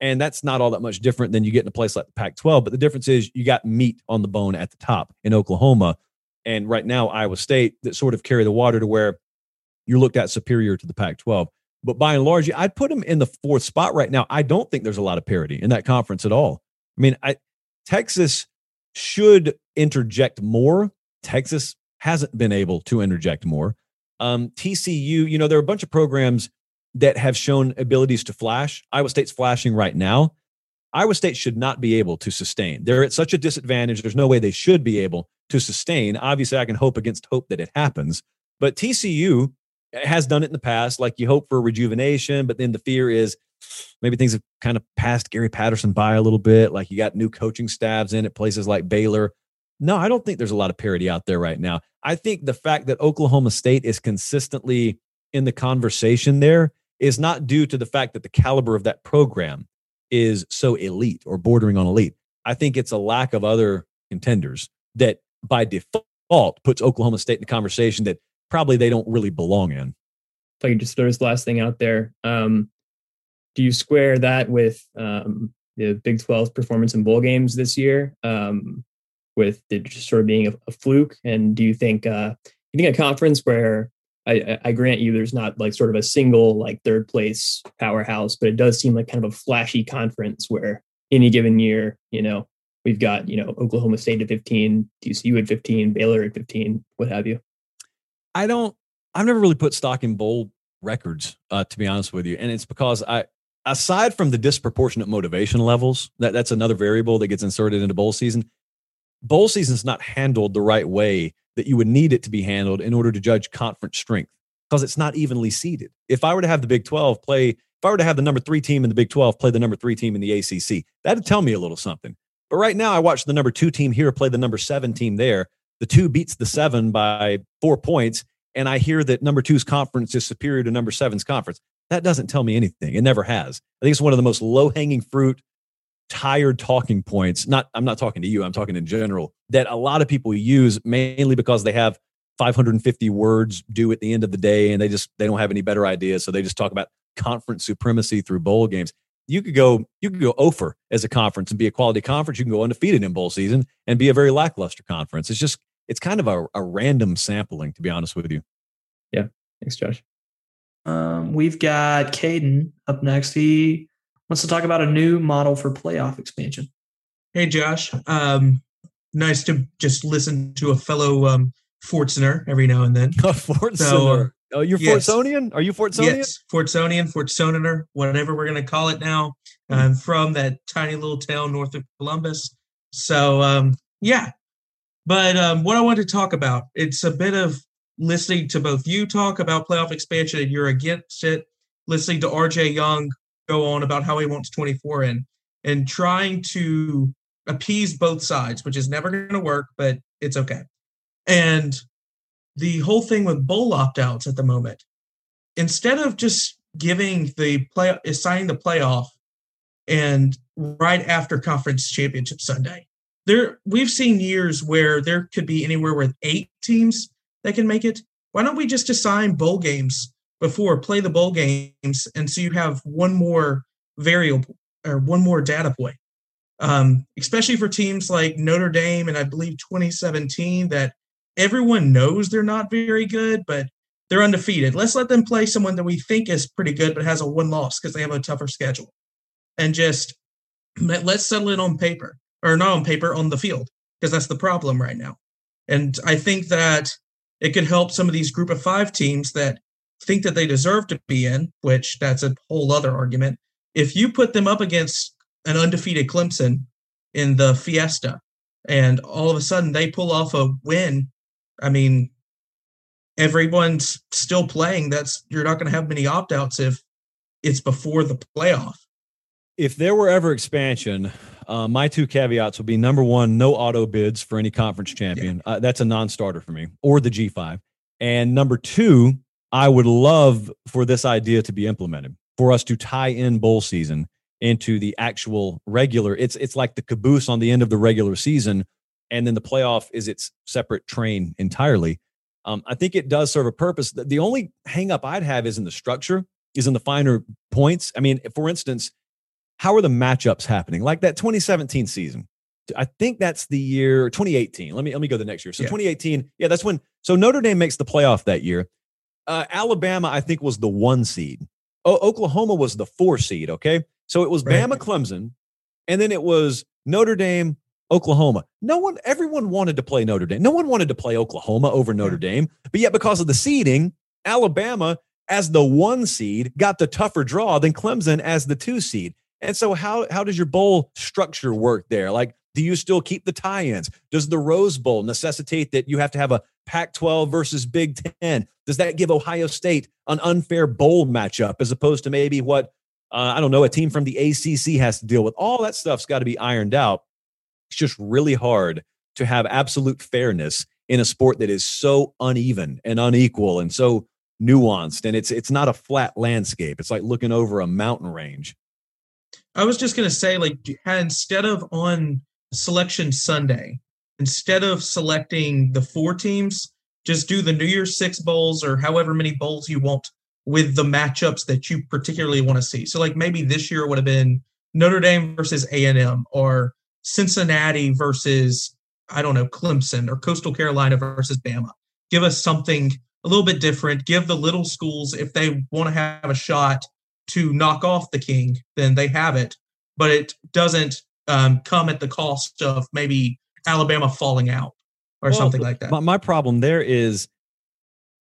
And that's not all that much different than you get in a place like the Pac 12. But the difference is you got meat on the bone at the top in Oklahoma. And right now, Iowa State that sort of carry the water to where you're looked at superior to the Pac 12. But by and large, I'd put them in the fourth spot right now. I don't think there's a lot of parity in that conference at all. I mean, I, Texas should interject more. Texas hasn't been able to interject more. Um, TCU, you know, there are a bunch of programs that have shown abilities to flash. Iowa State's flashing right now. Iowa State should not be able to sustain. They're at such a disadvantage. There's no way they should be able to sustain. Obviously, I can hope against hope that it happens. But TCU has done it in the past. Like you hope for rejuvenation, but then the fear is maybe things have kind of passed Gary Patterson by a little bit. Like you got new coaching staffs in at places like Baylor. No, I don't think there's a lot of parity out there right now. I think the fact that Oklahoma State is consistently in the conversation there is not due to the fact that the caliber of that program is so elite or bordering on elite. I think it's a lack of other contenders that by default puts Oklahoma State in the conversation that probably they don't really belong in. If I could just throw this last thing out there, um, do you square that with um, the Big 12 performance in bowl games this year, um, with it just sort of being a, a, fluke? And do you think uh, you think a conference where I, I grant you there's not like sort of a single like third place powerhouse, but it does seem like kind of a flashy conference where any given year, you know, we've got you know Oklahoma State at 15, TCU at 15, Baylor at 15, what have you. I don't. I've never really put stock in bowl records, uh, to be honest with you, and it's because I, aside from the disproportionate motivation levels, that that's another variable that gets inserted into bowl season. Bowl season is not handled the right way that you would need it to be handled in order to judge conference strength because it's not evenly seeded. If I were to have the Big 12 play, if I were to have the number three team in the Big 12 play the number three team in the ACC, that'd tell me a little something. But right now, I watch the number two team here play the number seven team there. The two beats the seven by four points, and I hear that number two's conference is superior to number seven's conference. That doesn't tell me anything. It never has. I think it's one of the most low hanging fruit, tired talking points. Not, I'm not talking to you. I'm talking in general that a lot of people use mainly because they have 550 words due at the end of the day, and they just they don't have any better ideas, so they just talk about conference supremacy through bowl games. You could go, you could go over as a conference and be a quality conference. You can go undefeated in bowl season and be a very lackluster conference. It's just it's kind of a, a random sampling, to be honest with you. Yeah. Thanks, Josh. Um, we've got Caden up next. He wants to talk about a new model for playoff expansion. Hey, Josh. Um, nice to just listen to a fellow um, Fortsoner every now and then. A Fortsoner. So, oh, you're yes. Fortsonian? Are you Fortsonian? Yes, Fortsonian, Fortsoner, whatever we're going to call it now. Hmm. I'm from that tiny little town north of Columbus. So, um, yeah. But um, what I want to talk about, it's a bit of listening to both you talk about playoff expansion and you're against it, listening to RJ Young go on about how he wants 24 in, and trying to appease both sides, which is never going to work, but it's okay. And the whole thing with bowl opt outs at the moment, instead of just giving the play, assigning the playoff and right after conference championship Sunday, there we've seen years where there could be anywhere with eight teams that can make it. Why don't we just assign bowl games before play the bowl games, and so you have one more variable or one more data point, um, especially for teams like Notre Dame and I believe 2017 that everyone knows they're not very good, but they're undefeated. Let's let them play someone that we think is pretty good, but has a one loss because they have a tougher schedule. And just let's settle it on paper or not on paper, on the field, because that's the problem right now. And I think that it could help some of these group of five teams that think that they deserve to be in, which that's a whole other argument. If you put them up against an undefeated Clemson in the Fiesta and all of a sudden they pull off a win I mean, everyone's still playing. That's you're not going to have many opt outs if it's before the playoff. If there were ever expansion, uh, my two caveats would be number one, no auto bids for any conference champion. Yeah. Uh, that's a non starter for me, or the G5. And number two, I would love for this idea to be implemented for us to tie in bowl season into the actual regular. It's it's like the caboose on the end of the regular season and then the playoff is its separate train entirely. Um, I think it does serve a purpose. The, the only hangup I'd have is in the structure, is in the finer points. I mean, for instance, how are the matchups happening? Like that 2017 season. I think that's the year 2018. Let me let me go the next year. So yeah. 2018, yeah, that's when. So Notre Dame makes the playoff that year. Uh, Alabama, I think, was the one seed. O- Oklahoma was the four seed. Okay, so it was right. Bama, Clemson, and then it was Notre Dame, Oklahoma. No one, everyone wanted to play Notre Dame. No one wanted to play Oklahoma over Notre Dame. But yet, because of the seeding, Alabama, as the one seed, got the tougher draw than Clemson as the two seed. And so, how, how does your bowl structure work there? Like, do you still keep the tie ins? Does the Rose Bowl necessitate that you have to have a Pac 12 versus Big 10? Does that give Ohio State an unfair bowl matchup as opposed to maybe what, uh, I don't know, a team from the ACC has to deal with? All that stuff's got to be ironed out it's just really hard to have absolute fairness in a sport that is so uneven and unequal and so nuanced and it's it's not a flat landscape. It's like looking over a mountain range. I was just gonna say, like, instead of on Selection Sunday, instead of selecting the four teams, just do the New Year's Six bowls or however many bowls you want with the matchups that you particularly want to see. So, like, maybe this year would have been Notre Dame versus A and M, or Cincinnati versus I don't know Clemson, or Coastal Carolina versus Bama. Give us something a little bit different. Give the little schools if they want to have a shot to knock off the king, then they have it. But it doesn't um, come at the cost of maybe Alabama falling out or Well, something like that. My, my problem there is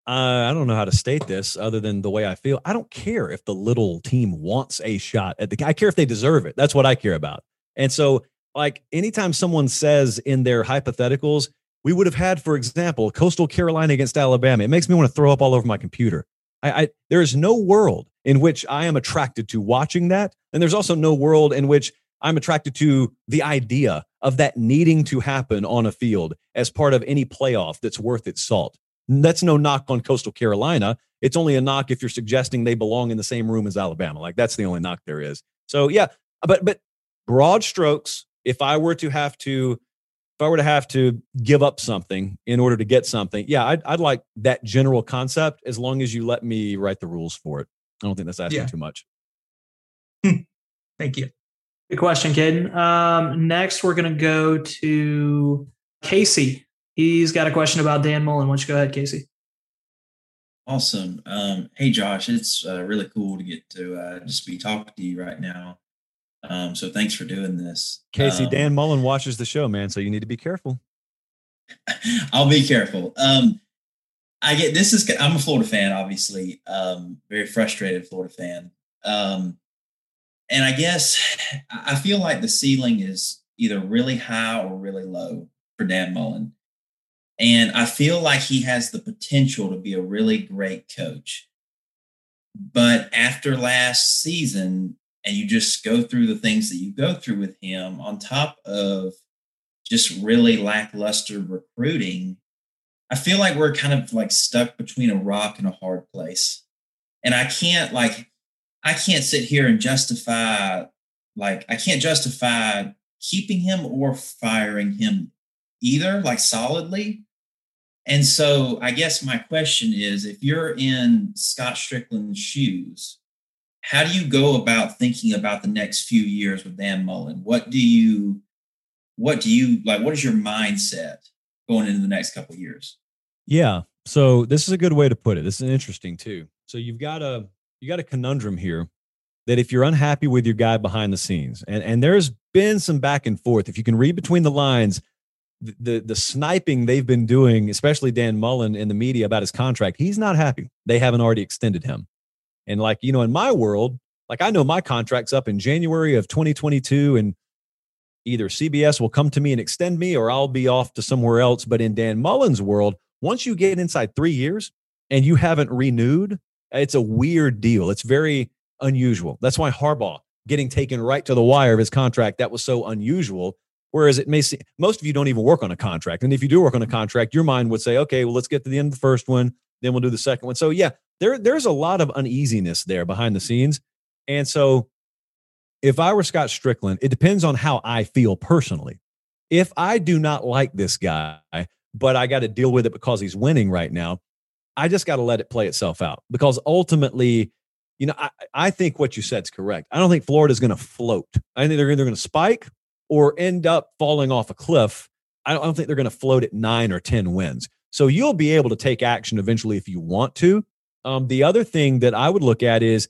uh, I don't know how to state this other than the way I feel. I don't care if the little team wants a shot at the. I care if they deserve it. That's what I care about. And so, like, anytime someone says in their hypotheticals, we would have had, for example, Coastal Carolina against Alabama, it makes me want to throw up all over my computer. I, I there is no world in which I am attracted to watching that, and there's also no world in which I'm attracted to the idea of that needing to happen on a field as part of any playoff that's worth its salt. That's no knock on Coastal Carolina. It's only a knock if you're suggesting they belong in the same room as Alabama. Like that's the only knock there is. So yeah, but but broad strokes. If I were to have to, if I were to have to give up something in order to get something, yeah, I'd, I'd like that general concept as long as you let me write the rules for it. I don't think that's asking Yeah. too much. Thank you. Good question, Caden. Um, next, we're going to go to Casey. He's got a question about Dan Mullen. Why don't you go ahead, Casey? Awesome. Um, hey, Josh, it's uh, really cool to get to uh, just be talking to you right now. Um, so thanks for doing this. Casey, Um, Dan Mullen watches the show, man. So you need to be careful. I'll be careful. Um, I get this is I'm a Florida fan, obviously. Um, very frustrated Florida fan. Um, and I guess I feel like the ceiling is either really high or really low for Dan Mullen. And I feel like he has the potential to be a really great coach. But after last season, and you just go through the things that you go through with him, on top of just really lackluster recruiting, I feel like we're kind of like stuck between a rock and a hard place. And I can't like I can't sit here and justify like I can't justify keeping him or firing him either like solidly. And so I guess my question is if you're in Scott Stricklin's shoes, how do you go about thinking about the next few years with Dan Mullen? What do you what do you like what is your mindset going into the next couple years? Yeah. So this is a good way to put it. This is interesting too. So you've got a you got a conundrum here that if you're unhappy with your guy behind the scenes, and and there's been some back and forth. If you can read between the lines, the the, the sniping they've been doing, especially Dan Mullen in the media about his contract, he's not happy. They haven't already extended him. And like, you know, in my world, like I know my contract's up in January of 2022 and either CBS will come to me and extend me or I'll be off to somewhere else. But in Dan Mullen's world, once you get inside three years and you haven't renewed, it's a weird deal. It's very unusual. That's why Harbaugh getting taken right to the wire of his contract, that was so unusual. Whereas it may seem most of you don't even work on a contract. And if you do work on a contract, your mind would say, okay, well, let's get to the end of the first one, then we'll do the second one. So yeah, there, there's a lot of uneasiness there behind the scenes. And so if I were Scott Stricklin, it depends on how I feel personally. If I do not like this guy, but I got to deal with it because he's winning right now, I just got to let it play itself out because ultimately, you know, I, I think what you said is correct. I don't think Florida's going to float. I think they're either going to spike or end up falling off a cliff. I don't, I don't think they're going to float at nine or 10 wins. So you'll be able to take action eventually if you want to. Um, the other thing that I would look at is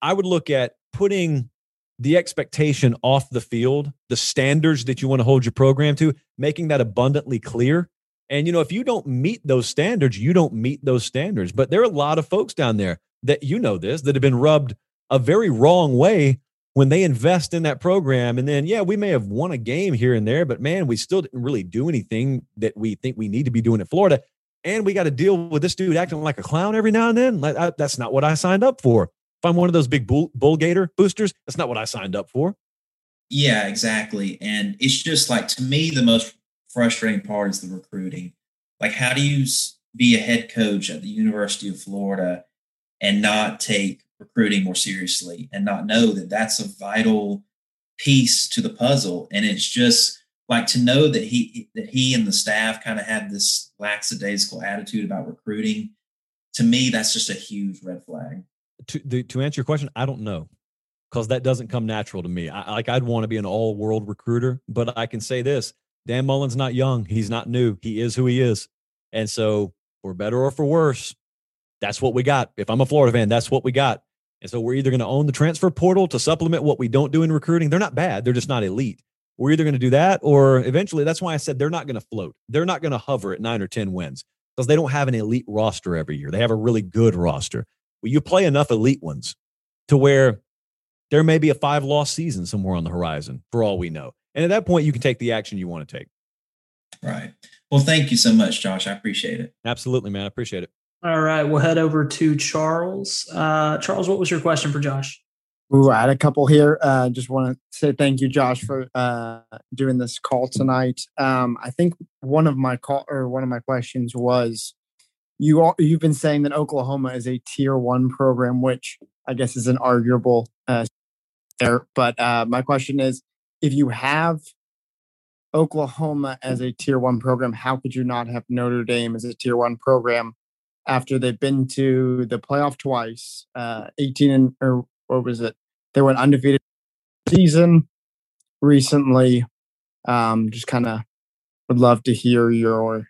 I would look at putting the expectation off the field, the standards that you want to hold your program to, making that abundantly clear. And, you know, if you don't meet those standards, you don't meet those standards. But there are a lot of folks down there that you know this that have been rubbed a very wrong way when they invest in that program. And then, yeah, we may have won a game here and there, but man, we still didn't really do anything that we think we need to be doing at Florida. And we got to deal with this dude acting like a clown every now and then. That's not what I signed up for. If I'm one of those big bull, bull gator boosters, that's not what I signed up for. Yeah, exactly. And it's just like to me, the most frustrating part is the recruiting. Like, how do you be a head coach at the University of Florida and not take recruiting more seriously and not know that that's a vital piece to the puzzle. And it's just like to know that he that he and the staff kind of had this lackadaisical attitude about recruiting. To me, that's just a huge red flag. To the, to answer your question, I don't know because that doesn't come natural to me. I, like I'd want to be an all world recruiter, but I can say this: Dan Mullen's not young. He's not new. He is who he is, and so for better or for worse, that's what we got. If I'm a Florida fan, that's what we got. And so we're either going to own the transfer portal to supplement what we don't do in recruiting. They're not bad. They're just not elite. We're either going to do that or eventually that's why I said they're not going to float. They're not going to hover at nine or 10 wins because they don't have an elite roster every year. They have a really good roster. Well, you play enough elite ones to where there may be a five loss season somewhere on the horizon for all we know. And at that point, you can take the action you want to take. Right. Well, thank you so much, Josh. I appreciate it. Absolutely, man. I appreciate it. All right, we'll head over to Charles. Uh, Charles, what was your question for Josh? Ooh, I had a couple here. Uh, just want to say thank you, Josh, for uh, doing this call tonight. Um, I think one of my call or one of my questions was you all, you've been saying that Oklahoma is a tier one program, which I guess is an arguable uh, there. But uh, my question is, if you have Oklahoma as a tier one program, how could you not have Notre Dame as a tier one program? after they've been to the playoff twice, uh, 18 and or what was it? They went undefeated season recently. Um, just kind of would love to hear your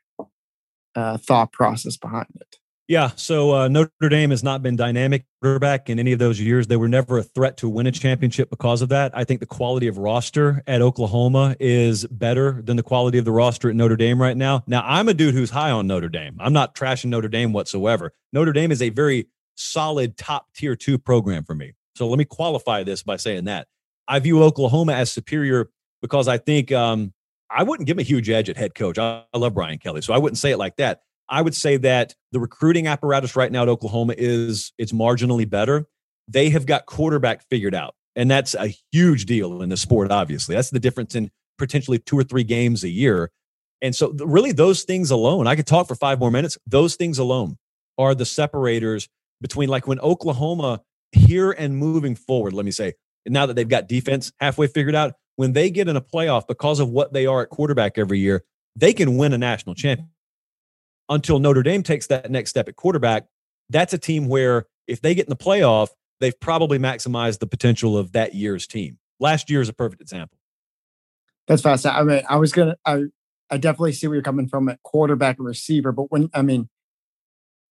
uh, thought process behind it. Yeah. So uh, Notre Dame has not been dynamic quarterback in any of those years. They were never a threat to win a championship because of that. I think the quality of roster at Oklahoma is better than the quality of the roster at Notre Dame right now. Now, I'm a dude who's high on Notre Dame. I'm not trashing Notre Dame whatsoever. Notre Dame is a very solid top tier two program for me. So let me qualify this by saying that I view Oklahoma as superior because I think um, I wouldn't give him a huge edge at head coach. I, I love Brian Kelly, so I wouldn't say it like that. I would say that the recruiting apparatus right now at Oklahoma is it's marginally better. They have got quarterback figured out, and that's a huge deal in the sport. Obviously, that's the difference in potentially two or three games a year. And so, really, those things alone, I could talk for five more minutes. Those things alone are the separators between like when Oklahoma here and moving forward. Let me say, now that they've got defense halfway figured out, when they get in a playoff because of what they are at quarterback every year, they can win a national championship until Notre Dame takes that next step at quarterback. That's a team where if they get in the playoff, they've probably maximized the potential of that year's team. Last year is a perfect example. That's fascinating. I mean, I was gonna, I, I definitely see where you're coming from at quarterback and receiver, but when I mean,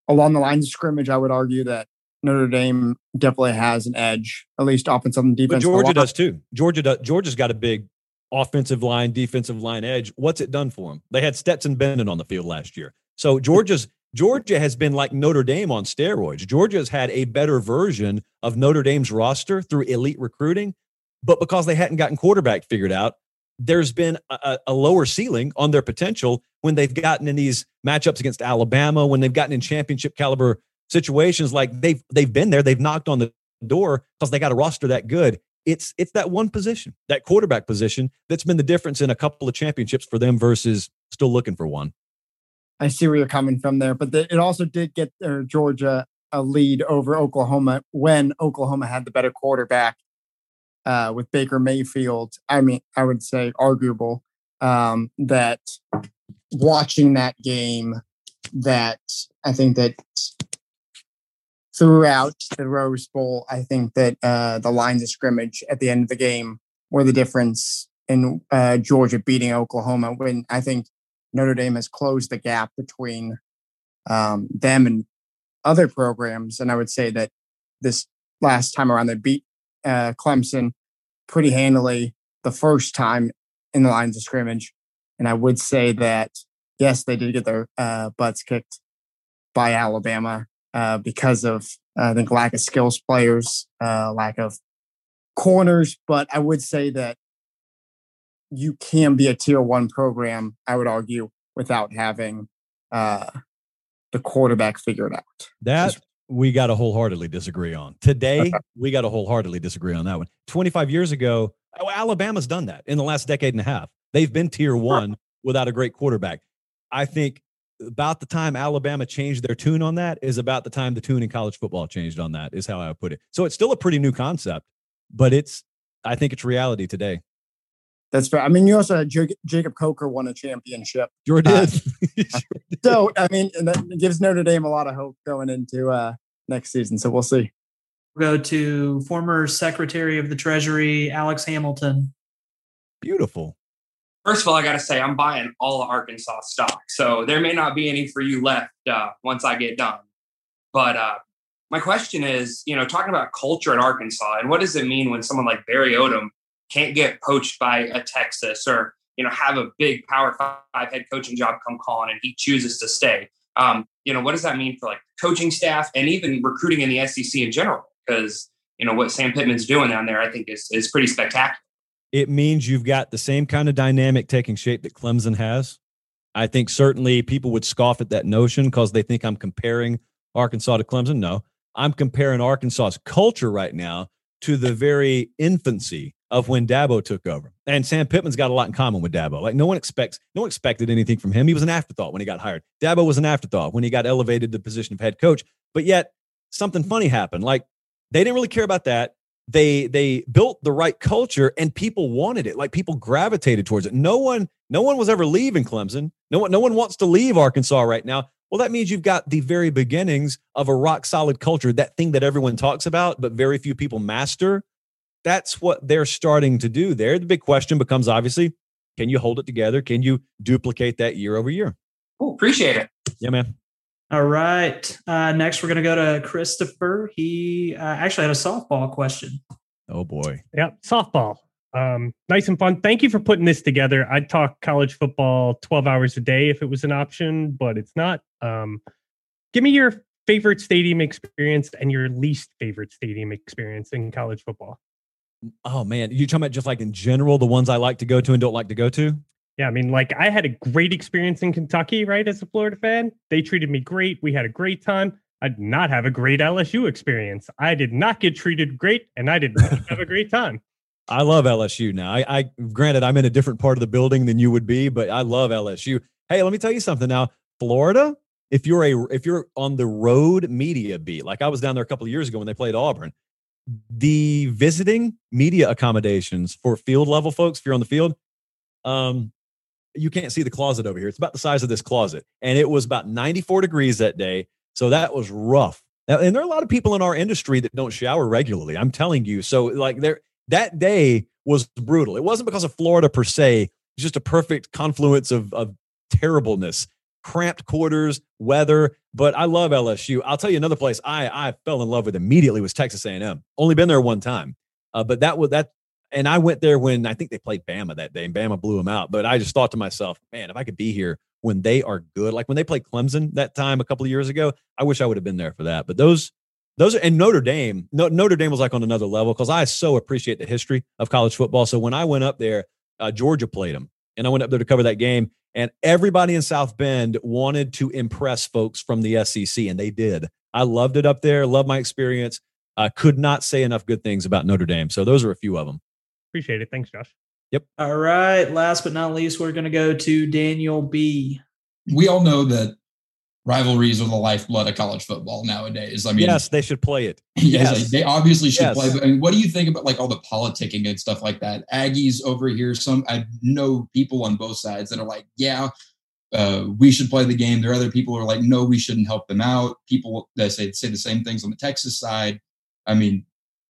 along the lines of scrimmage, I would argue that Notre Dame definitely has an edge, at least offensive and defense. But Georgia does too. Georgia does, Georgia's got a big offensive line, defensive line edge. What's it done for them? They had Stetson Bennett on the field last year. So Georgia's Georgia has been like Notre Dame on steroids. Georgia's had a better version of Notre Dame's roster through elite recruiting, but because they hadn't gotten quarterback figured out, there's been a, a, lower ceiling on their potential when they've gotten in these matchups against Alabama, when they've gotten in championship caliber situations. Like they've they've been there, they've knocked on the door because they got a roster that good. It's it's that one position, that quarterback position, that's been the difference in a couple of championships for them versus still looking for one. I see where you're coming from there, but the, it also did get Georgia a lead over Oklahoma when Oklahoma had the better quarterback uh, with Baker Mayfield. I mean, I would say arguable um, that watching that game, that I think that throughout the Rose Bowl, I think that uh, the lines of scrimmage at the end of the game were the difference in uh, Georgia beating Oklahoma. When I think Notre Dame has closed the gap between um, them and other programs. And I would say that this last time around, they beat uh, Clemson pretty handily the first time in the lines of scrimmage. And I would say that, yes, they did get their uh, butts kicked by Alabama uh, because of, I think, lack of skills players, uh, lack of corners. But I would say that you can be a tier one program, I would argue, without having uh, the quarterback figured out. That we got to wholeheartedly disagree on. Today, we got to wholeheartedly disagree on that one. 25 years ago, oh, Alabama's done that in the last decade and a half. They've been tier one without a great quarterback. I think about the time Alabama changed their tune on that is about the time the tune in college football changed on that, is how I would put it. So it's still a pretty new concept, but it's, I think it's reality today. That's fair. I mean, you also had Jacob, Jacob Coker won a championship. Sure did. Uh, so, I mean, and that gives Notre Dame a lot of hope going into uh, next season. So we'll see. We'll go to former Secretary of the Treasury, Alex Hamilton. Beautiful. First of all, I got to say, I'm buying all Arkansas stock. So there may not be any for you left uh, once I get done. But uh, my question is, you know, talking about culture in Arkansas, and what does it mean when someone like Barry Odom can't get poached by a Texas or, you know, have a big Power Five head coaching job come calling and he chooses to stay? Um, you know, what does that mean for like coaching staff and even recruiting in the SEC in general? Because, you know, what Sam Pittman's doing down there, I think is, is pretty spectacular it means you've got the same kind of dynamic taking shape that Clemson has. I think certainly people would scoff at that notion because they think I'm comparing Arkansas to Clemson. No, I'm comparing Arkansas's culture right now to the very infancy of when Dabo took over. And Sam Pittman's got a lot in common with Dabo. Like no one expects, no one expected anything from him. He was an afterthought when he got hired. Dabo was an afterthought when he got elevated to the position of head coach. But yet something funny happened. Like they didn't really care about that they they built the right culture and people wanted it. Like people gravitated towards it. No one no one was ever leaving clemson. No one no one wants to leave arkansas right now. Well that means you've got the very beginnings of a rock solid culture that thing that everyone talks about but very few people master. That's what they're starting to do there. The big question becomes obviously can you hold it together? Can you duplicate that year over year? Ooh, appreciate it. Yeah man all right. Uh, next, we're going to go to Christopher. He uh, actually had a softball question. Oh, boy. Yeah, softball. Um, nice and fun. Thank you for putting this together. I'd talk college football 12 hours a day if it was an option, but it's not. Um, give me your favorite stadium experience and your least favorite stadium experience in college football. Oh, man. You talking about just like in general, the ones I like to go to and don't like to go to? Yeah, I mean, like I had a great experience in Kentucky, right? As a Florida fan, they treated me great. We had a great time. I did not have a great LSU experience. I did not get treated great, and I did not have a great time. I love LSU now. I, I granted I'm in a different part of the building than you would be, but I love LSU. Hey, let me tell you something now. Florida, if you're a if you're on the road media beat, like I was down there a couple of years ago when they played Auburn, the visiting media accommodations for field level folks, if you're on the field, um, you can't see the closet over here. It's about the size of this closet. And it was about 94 degrees that day. So that was rough. And there are a lot of people in our industry that don't shower regularly. I'm telling you. So like there that day was brutal. It wasn't because of Florida per se. It's just a perfect confluence of, of terribleness, cramped quarters, weather. But I love LSU. I'll tell you another place I I fell in love with immediately was Texas A&M. Only been there one time, uh, but that was that and I went there when I think they played Bama that day, and Bama blew them out. But I just thought to myself, man, if I could be here when they are good, like when they played Clemson that time a couple of years ago, I wish I would have been there for that. But those, those, are, and Notre Dame, no, Notre Dame was like on another level because I so appreciate the history of college football. So when I went up there, uh, Georgia played them, and I went up there to cover that game, and everybody in South Bend wanted to impress folks from the SEC, and they did. I loved it up there. Loved my experience. I could not say enough good things about Notre Dame. So those are a few of them. Appreciate it. Thanks, Josh. Yep. All right. Last but not least, we're going to go to Daniel B. We all know that rivalries are the lifeblood of college football nowadays. I mean, yes, they should play it. yes, yes. they obviously should yes. play. But I mean, what do you think about like all the politicking and stuff like that? Aggies over here, some I know people on both sides that are like, yeah, uh, we should play the game. There are other people who are like, no, we shouldn't help them out. People that say say the same things on the Texas side. I mean,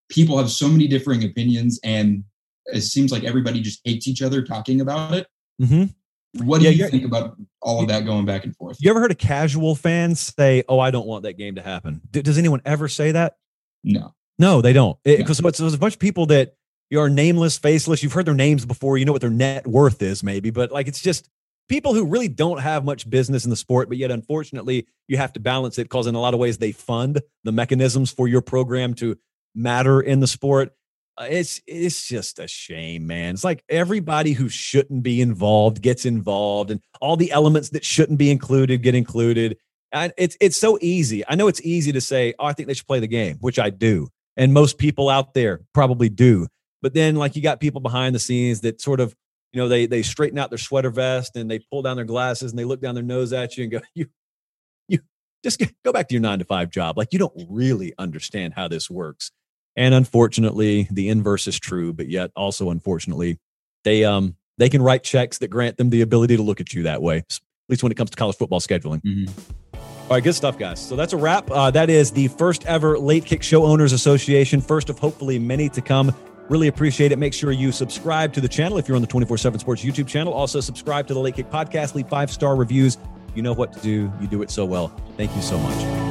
people have so many differing opinions, and it seems like everybody just hates each other talking about it. Mm-hmm. What do yeah, you think about all of that going back and forth? You ever heard a casual fan say, "Oh, I don't want that game to happen"? D- does anyone ever say that? No, no, they don't. Because no. there's a bunch of people that you are nameless, faceless. You've heard their names before. You know what their net worth is, maybe, but like it's just people who really don't have much business in the sport, but yet unfortunately you have to balance it because in a lot of ways they fund the mechanisms for your program to matter in the sport. Uh, it's it's just a shame, man. It's like everybody who shouldn't be involved gets involved, and all the elements that shouldn't be included get included. And it's it's so easy. I know it's easy to say, "Oh, I think they should play the game," which I do, and most people out there probably do. But then, like, you got people behind the scenes that sort of you know, they they straighten out their sweater vest and they pull down their glasses and they look down their nose at you and go, you you just go back to your nine to five job. Like you don't really understand how this works. And unfortunately, the inverse is true, but yet also unfortunately, they um they can write checks that grant them the ability to look at you that way. At least when it comes to college football scheduling. All right, good stuff, guys. So that's a wrap. Uh, that is the first ever Late Kick Show Owners Association, first of hopefully many to come. Really appreciate it. Make sure you subscribe to the channel if you're on the 24 7 Sports YouTube channel. Also, subscribe to the Late Kick Podcast, leave five star reviews. You know what to do. You do it so well. Thank you so much.